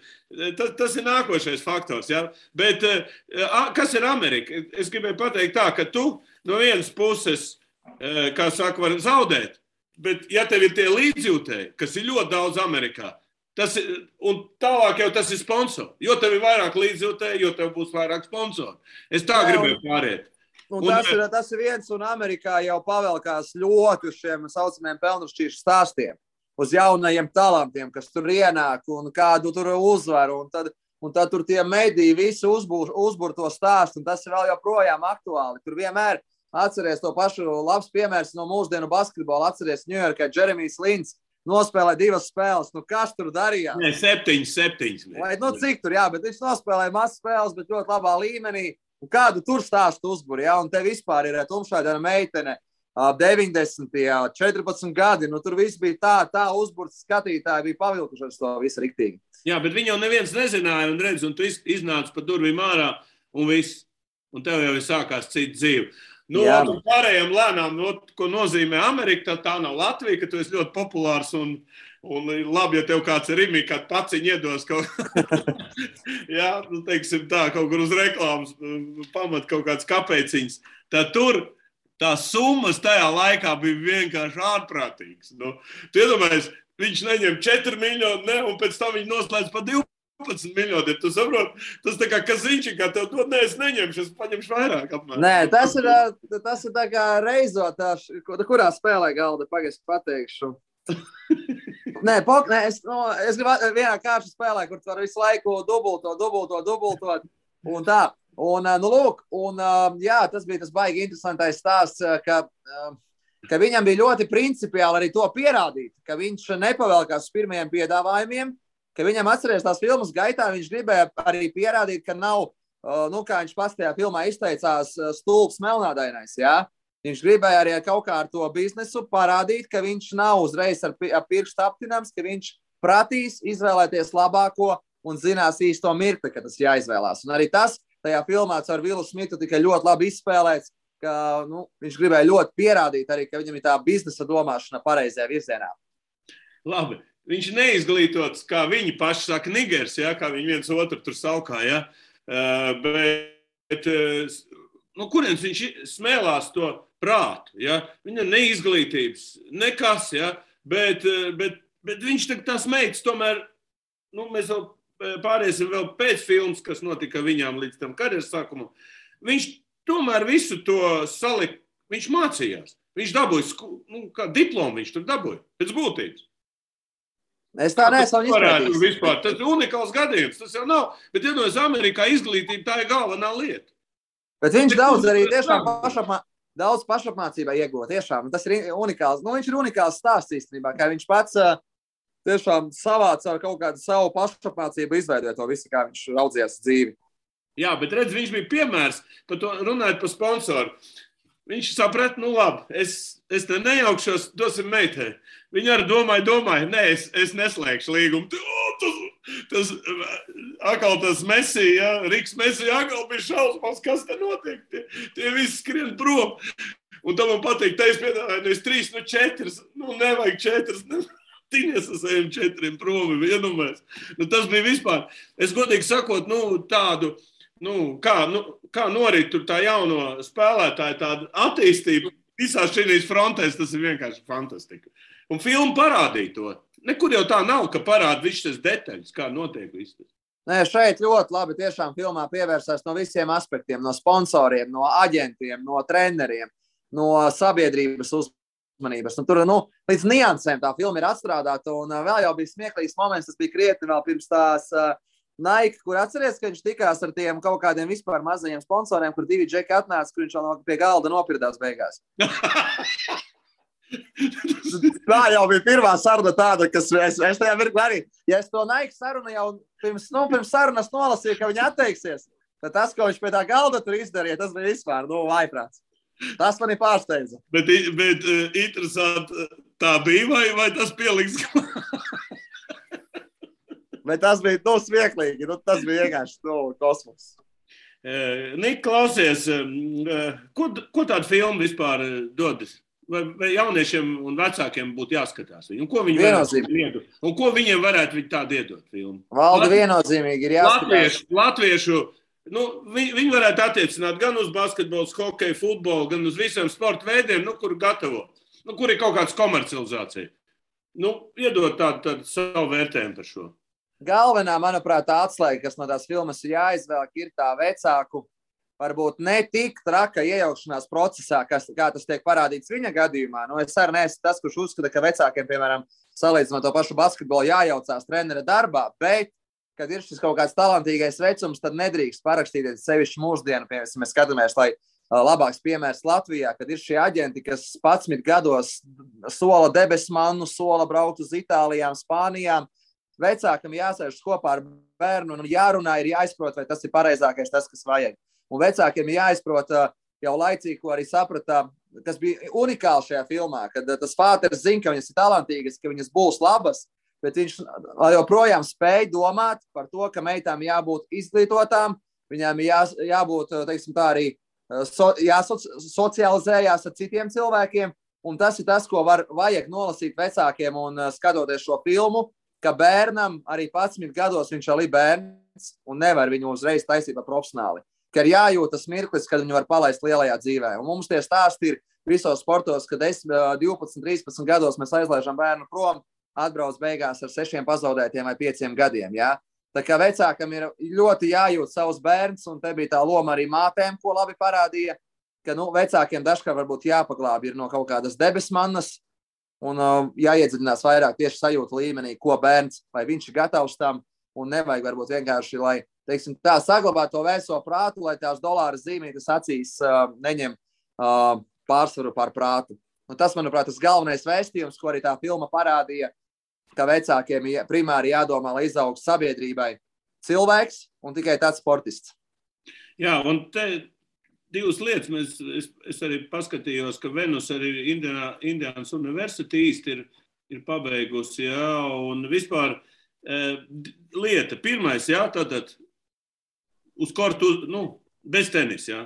Tas, tas ir nākošais faktors. Ja? Bet uh, kas ir Amerika? Es gribēju pateikt tā, ka tu no vienas puses, eh, kā saka, var zaudēt, bet ja tev ir tie līdzjūtēji, kas ir ļoti daudz Amerikā, tas ir, un tālāk jau tas ir sponsors. Jo tev ir vairāk līdzjūtēji, jo tev būs vairāk sponsoru. Es tā gribēju pāriet. Un un, tas, ir, tas ir viens, un Amerikā jau pavelkās ļoti uz šiem saucamiem pelnušķīšu stāstiem. Uz jaunajiem talantiem, kas tur ienāk un kādu tur uzvaru. Un tad, Un tad tur tie mediji visi uzbūr, uzbūr to stāstu, un tas ir vēl joprojām aktuāli. Tur vienmēr Atcerieties to pašu labs piemērs no mūsdienu basketbola. Atcerieties, Ņujorkā Jeremijs Lins nospēlēja divas spēles. Nu, kas tur darīja? Nē, septiņas, septiņas. Vai nu cik tur, jā, bet viņš nospēlēja mazas spēles, bet ļoti labā līmenī. Kādu tur stāstu uzbūri, jā, un te vispār ir tumšāda meitene. 90, 14 gadi. Nu, tur viss bija tā, tā uzbūvēts, skatītāji bija pavilkuši ar to visu rīktīgi. Jā, bet viņi jau neviens nezināja, un redz, un tu iznāc pa durvīm ārā, un viss, un tev jau ir sākās cita dzīve. Nu, un pārējiem lēnām, no, ko nozīmē Amerika, tā, tā nav Latvija, ka tu esi ļoti populārs un, un labi, ja tev kāds ir imī, kad pats iedos kaut, jā, nu, teiksim tā, kaut kur uz reklāmas pamat kaut kāds kapēciņas. Tad tur tās summas tajā laikā bija vienkārši ārprātīgas. Nu, tu iedomājies, viņš neņem 4 miljonu, ne, un pēc tam viņš noslēdz pa 12 12 miljoni. Tu saproti, tas tā kā kazīņš, kā tev to nē, es neņemšu, es paņemšu vairāk. Apmēram. Nē, tas ir, tas ir tā kā reizot, kurā spēlē galda, pagaidi pateikšu. nē, pok, nē es, nu, es gribu vienā kārtā spēlēt, kur tu vari visu laiku dubultot, dubultot, dubultot. Un tā. Un, nu, lūk, un, jā, tas bija tas baigi interesantais stāsts, ka, ka viņam bija ļoti principiāli arī to pierādīt, ka viņš nepavēlkās uz pirmajiem piedāvājumiem, ka viņam atcerēties tās filmas gaitā, viņš gribēja arī pierādīt, ka nav, nu, kā viņš pats tajā filmā izteicās, stulbs melnādainais. Ja? Viņš gribēja arī kaut kā ar to biznesu parādīt, ka viņš nav uzreiz ar, pirkstu aptinams, ka viņš prasīs izvēlēties labāko un zinās īsto mirkli, kad tas jāizvēlās. Un arī tas tajā filmā ar Vilnu Smitu tika ļoti labi izspēlēts. Ka, nu, viņš gribēja ļoti pierādīt, arī, ka viņam ir tā biznesa domāšana pareizajā virzienā. Labi. Viņš ir neizglītots, kā viņi paši saka, nigers, ja, kā viņi viens otru tur saukā. Ja. Uh, bet, uh, no kurienes viņš smēlās to prātu. Ja? Viņam neizglītības, nekas, ja? bet, eh, bet, bet viņš tās meitas tomēr, nu, mēs vēl eh, pāriesim vēl pēc filmas, kas notika viņām līdz tam karjeras sākumam. Viņš tomēr visu to salika, viņš mācījās. Viņš dabūja nu, diplomu, viņš tur dabūja pēc būtības. Es tā neesmu izdarījis. Tas ir unikāls gadījums. Tas jau nav. Bet, ja no Amerikā izglītība tā ir galvenā lieta. Bet viņš daudz arī tiešām pašapmā, daudz pašapmācībā iegūt. Tiešām tas ir unikāls. Nu, viņš ir unikāls stāsts īstenībā, kā viņš pats tiešām savāca ar kaut kādu savu pašapmācību, izveidoja to visu, kā viņš raudzījās dzīvi. Jā, bet redz, viņš bija piemērs par to runājot par sponsoru. Viņš saprata, nu labi, es, es te nejaukšos, dosim meitai. Viņa arī domāja, domāja, nē, es, es neslēgšu līgumu. Tas, tas, atkal tas mesija, ja, Rīgas mesija, atkal bija šausmas, kas te notiek. Tie, tie visi skrien prom. Un tam man patīk, te es piedāvāju nevis trīs, nu četras, nu nevajag četras. Ne. Tīnies ar saviem četriem prom, vienumēs. Nu, tas bija vispār, es godīgi sakot, nu, tādu, nu, kā, nu, kā norit tā jauno spēlētāju attīstība visās šīs frontēs, tas ir vienkārši fantastiski. Un filma parādīja to. Nekur jau tā nav, ka parāda visas tas detaļas, kā notiek viss tas. Nē, šeit ļoti labi tiešām filmā pievērsās no visiem aspektiem, no sponsoriem, no aģentiem, no treneriem, no sabiedrības uzmanības. Nu, tur nu, līdz niansēm tā filma ir atstrādāta. Un uh, vēl jau bija smieklīgs moments, tas bija krietni vēl pirms tās uh, Nike, kur atceries, ka viņš tikās ar tiem kaut kādiem vispār mazajiem sponsoriem, kur divi džeki atnāca, kur viņš vēl pie galda nopirdās beigās. Tā jau bija pirmā saruna, tāda, kas es, es tajā mirklī arī. Ja es to Nike sarunu jau pirms, nu, pirms sarunas nolasīju, ka viņi atteiksies, tad tas, ko viņš pie tā galda tur izdarīja, tas bija vispār nu, vaiprāts. Tas man ir pārsteidza. Bet, bet uh, interesanti, tā bija vai, vai tas pieliks? Bet tas bija nu, smieklīgi. Nu, tas bija vienkārši nu, kosmos. Nik, klausies, ko, ko tāda filma vispār dodas? Vai, vai jauniešiem un vecākiem būtu jāskatās? Un ko, viņi iedot, un ko viņiem varētu tādu iedot? Filmu? Valda Lat... viennozīmīgi ir jāskatās. Latviešu, latviešu nu, viņi, viņi varētu attiecināt gan uz basketbolu, hokeju, futbolu, gan uz visiem sporta veidiem, nu, kur gatavo, nu, kur ir kaut kāda komercializācija. Nu, iedot tādu, tādu savu vērtējumu par šo galvenā, manuprāt, atslēga, kas no tās filmas ir jāizvelk, ir tā vecāku, varbūt ne tik traka iejaukšanās procesā, kas, kā tas tiek parādīts viņa gadījumā. Nu, es arī neesmu tas, kurš uzskata, ka vecākiem, piemēram, salīdzinot to pašu basketbolu, jājaucās trenera darbā, bet, kad ir šis kaut kāds talantīgais vecums, tad nedrīkst parakstīties sevišķi mūsdienu, piemēram, mēs skatāmies, labāks piemērs Latvijā, kad ir šie aģenti, kas 11 gados sola debesmanu, sola braukt uz Itālijām, Spānijām, Vecākam jāsēž kopā ar bērnu un jārunā, ir jāizprot, vai tas ir pareizākais, tas, kas vajag. Un vecākiem ir jāizprot jau laicīgi, ko arī saprata, kas bija unikāli šajā filmā, kad tas fāters zina, ka viņas ir talantīgas, ka viņas būs labas, bet viņš joprojām spēj domāt par to, ka meitām jābūt izglītotām, viņām jā, jābūt, teiksim tā, arī so, jāsocializējās ar citiem cilvēkiem. Un tas ir tas, ko var, vajag nolasīt vecākiem un skatoties šo filmu ka bērnam arī 11 gados viņš ir bērns un nevar viņu uzreiz taisīt par profesionāli. Ka ir jājūt tas mirklis, kad viņu var palaist lielajā dzīvē. Un mums tie stāsti ir visos sportos, kad 10, 12, 13 gados mēs aizlaižam bērnu prom, atbrauc beigās ar sešiem pazaudētiem vai pieciem gadiem. Ja? Tā kā vecākam ir ļoti jājūt savus bērnus, un te bija tā loma arī mātēm, ko labi parādīja, ka nu, vecākiem dažkārt varbūt jāpaglābj no kaut kādas debesmanas, Un uh, jāiedziļinās vairāk tieši sajūta līmenī, ko bērns vai viņš ir gatavs tam. Un nevajag varbūt vienkārši, lai teiksim, tā saglabātu to vēso prātu, lai tās dolāra zīmītes acīs uh, neņem uh, pārsvaru pār prātu. Un tas, manuprāt, tas galvenais vēstījums, ko arī tā filma parādīja, ka vecākiem primāri jādomā, lai izaugtu sabiedrībai cilvēks un tikai tāds sportists. Jā, un te divas lietas. Mēs, es, es arī paskatījos, ka Venus arī Indiana, Indiānas Universitāte īsti ir, ir pabeigusi. Jā, un vispār lieta, pirmais, jā, tātad uz kortu, nu, bez tenisa, jā,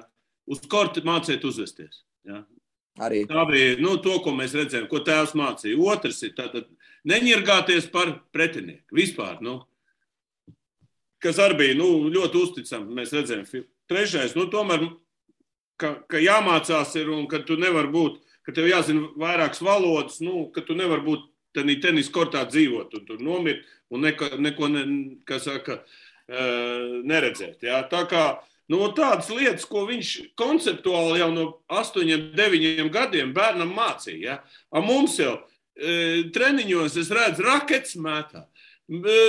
uz kortu mācīt uzvesties. Jā. Arī. Tā bija nu, to, ko mēs redzējām, ko tēvs mācīja. Otrs ir tātad neņirgāties par pretinieku vispār. Nu, kas arī bija nu, ļoti uzticams. Mēs redzējām, trešais, nu, tomēr ka, ka jāmācās ir un ka tu nevari būt, ka tev jāzina vairākas valodas, nu, ka tu nevari būt tenī tenis kortā dzīvot un tur nomirt un neko, neko ne, saka, neredzēt. Jā. Tā kā nu, tādas lietas, ko viņš konceptuāli jau no 8, 9 gadiem bērnam mācīja. Ja? Mums jau e, treniņos es redzu raketas mētā. E,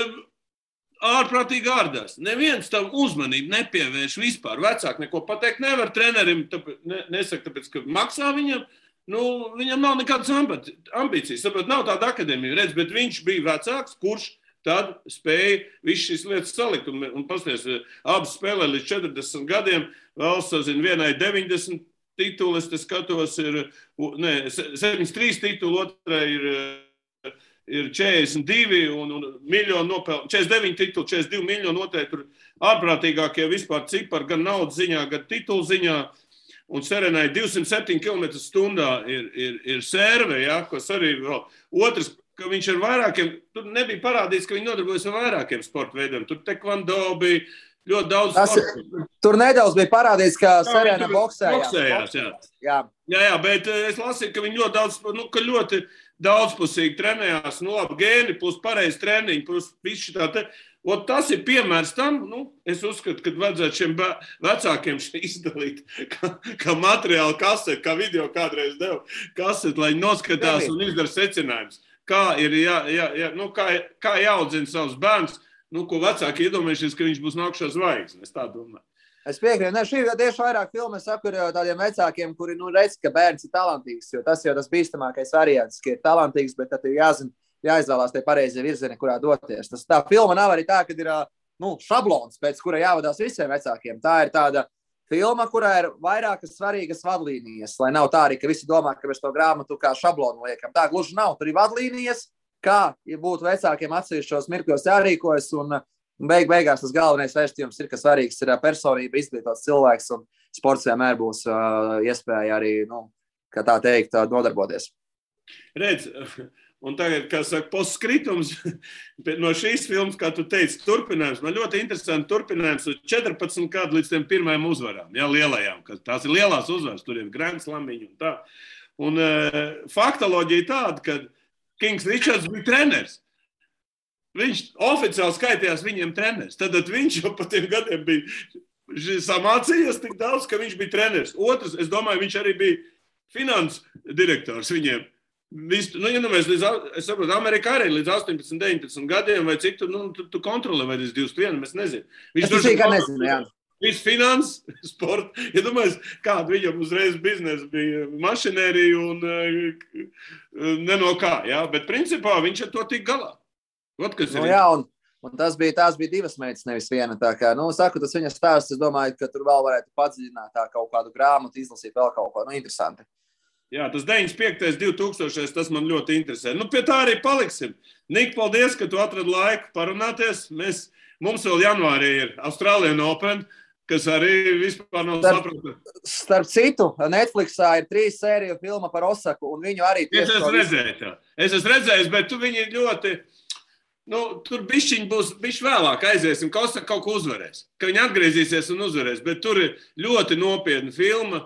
ārprātīgi ārdās. Neviens tam uzmanību nepievērš vispār. Vecāki neko pateikt nevar trenerim, tāpēc, ne, nesaka, tāpēc, ka maksā viņam. Nu, viņam nav nekādas ambīcijas. Saprot, nav tāda akadēmija, redz, bet viņš bija vecāks, kurš tad spēja visas šīs lietas salikt. Un, un pasties, abas spēlē līdz 40 gadiem, vēl sazina vienai 90 tituli, es skatos, ir ne, 73 tituli, otrai ir ir 42 un, un miljoni nopelnīti, 49 tituli, 42 miljoni noteikti tur ārprātīgākie vispār cipari, gan naudas ziņā, gan titulu ziņā. Un Serenai 207 km/h ir, ir, ir sērve, ja, kas arī vēl otrs, ka viņš ar vairākiem, tur nebija parādīts, ka viņi nodarbojas ar vairākiem sporta veidiem. Tur tekvando bija ļoti daudz. Tas, tur nedaudz bija parādīts, ka Serena boxējās. boxējās jā. Jā. jā, jā, bet eh, es lasīju, ka viņi ļoti daudz, nu, ka ļoti daudzpusīgi trenējās, nu, labi, gēni, plus pareizi treniņi, plus viss šī tā. Ot, tas ir piemērs tam, nu, es uzskatu, ka vajadzētu šiem vecākiem izdalīt kā, kā materiālu kaseti, kā video kādreiz devu kaseti, lai noskatās un izdara secinājumus. Kā ir jā, jā, jā, nu, kā, kā jāaudzina savus bērnus, nu, ko vecāki iedomājušies, ka viņš būs nākšais zvaigznes. Es tā domāju. Es piekrītu, ka šī ir tieši vairāk filmu saku ar tādiem vecākiem, kuri nu, redz, ka bērns ir talantīgs. Tas jau tas bīstamākais variants, ka ir talantīgs, bet tad ir jāzina, jāizvēlās tie pareizie virzieni, kurā doties. Tas tā filma nav arī tā, ka ir nu, šablons, pēc kura jāvadās visiem vecākiem. Tā ir tāda filma, kurā ir vairākas svarīgas vadlīnijas. Lai nav tā arī, ka visi domā, ka mēs to grāmatu kā šablonu liekam. Tā gluži nav. Tur ir vadlīnijas, kā ja būtu vecākiem atsevišķos mirkļos jārīkojas. Un, Beig, beigās tas galvenais vēstījums ir, ka svarīgs ir personība, izglītots cilvēks, un sports vienmēr būs uh, iespēja arī, nu, tā teikt, uh, nodarboties. Redz, un tagad, kā saka, postkritums no šīs filmas, kā tu teici, turpinājums. Man ļoti interesanti turpinājums uz 14 gadu līdz tiem pirmajām uzvarām, jā, lielajām, kas tās ir lielās uzvaras, tur ir Grants Lamiņš un tā. Un uh, faktoloģija tāda, ka Kings Richards bija treneris. Viņš oficiāli skaitījās viņiem treneris. Tad viņš jau pa tiem gadiem bija samācījies tik daudz, ka viņš bija treneris. Otrs, es domāju, viņš arī bija finanses direktors viņiem. Visu, nu, ja nu mēs līdz, es saprotu, Amerikā arī līdz 18, 19 gadiem, vai cik tu, nu, tu, tu kontrolē, vai tas 21, mēs nezinām. Viņš tur bija nezinu, jā. Viss finanses, sports. Ja domājies, kāda viņam uzreiz biznesa bija mašinērija un uh, ne no kā. Jā? Bet principā viņš ar to tik galā. Ot, nu, jā, un, un tas bija, tās bija divas meitas, nevis viena. Tā kā, nu, saku, tas viņas stāsts, es domāju, ka tur vēl varētu padziļināt tā kaut kādu grāmatu, izlasīt vēl kaut ko nu, interesantu. Jā, tas 95. 2000. tas man ļoti interesē. Nu, pie tā arī paliksim. Nik, paldies, ka tu atradi laiku parunāties. Mēs, mums vēl janvārī ir Austrālijas Open, kas arī vispār nav saprotams. Starp citu, Netflixā ir trīs sēriju filma par Osaku, un viņu arī. Es esmu redzējis, es esmu redzējis, bet tu viņi ļoti Nu, tur bišķiņi būs, bišķi vēlāk aiziesim, kaut, kaut ko uzvarēs. Ka viņi atgriezīsies un uzvarēs. Bet tur ir ļoti nopietna filma,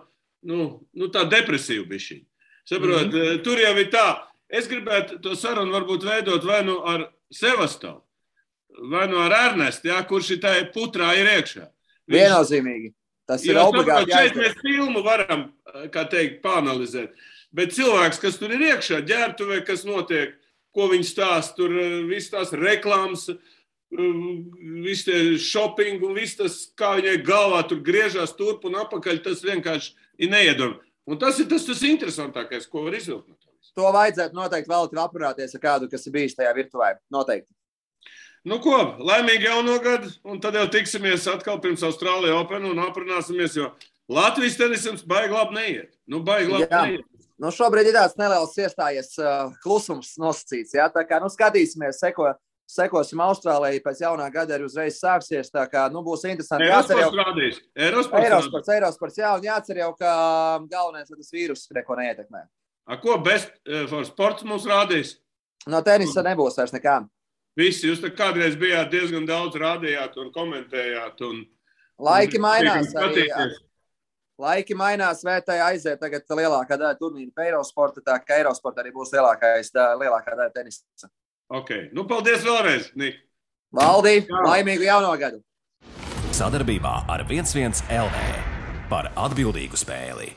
nu, nu tā depresīva bišķiņa. Saprot, mm -hmm. tur jau ir tā. Es gribētu to sarunu varbūt veidot vai nu ar Sevastovu, vai nu ar Ernestu, ja, kurš ir tajā putrā ir iekšā. Viņš... Viennozīmīgi. Tas ir obligāti. Šeit mēs filmu varam, kā teikt, pāanalizēt. Bet cilvēks, kas tur ir iekšā, ģērbtuvē, kas notiek, ko viņi stāsta, tur viss tās reklāmas, viss tie shopping un viss tas, kā viņai galvā tur griežās turp un apakaļ, tas vienkārši ir neiedomājami. Un tas ir tas, tas interesantākais, ko var izvilkt no tā. To vajadzētu noteikti vēl aprunāties ar kādu, kas ir bijis tajā virtuvē. Noteikti. Nu, ko, laimīgi jauno gadu, un tad jau tiksimies atkal pirms Austrālijas Open un aprunāsimies, jo Latvijas tenisams baigi labi neiet. Nu, baigi labi Jā. neiet. Nu, šobrīd ir tāds neliels iestājies uh, klusums nosacīts. Jā, tā kā nu, skatīsimies, seko, sekosim Austrālijai pēc jaunā gada arī uzreiz sāksies. Tā kā nu, būs interesanti. Eirosports jau... Eirosports, Eirosports, jā, un jācer jau, ka galvenais, ka tas vīrus neko neietekmē. A, ko best uh, for sports mums rādīs? No tenisa nebūs vairs nekā. Visi jūs kādreiz bijāt diezgan daudz rādījāt un komentējāt. Un, Laiki mainās. Arī, Laiki mainās, vērtēji aiziet tagad lielākā daļa turnīra pa Eirosporta, tā ka Eirosporta arī būs lielākais, tā, lielākā daļa tenisa. Ok, nu paldies vēlreiz, Nik. Valdī, laimīgu jauno gadu! Sadarbībā ar 11 LV par atbildīgu spēli.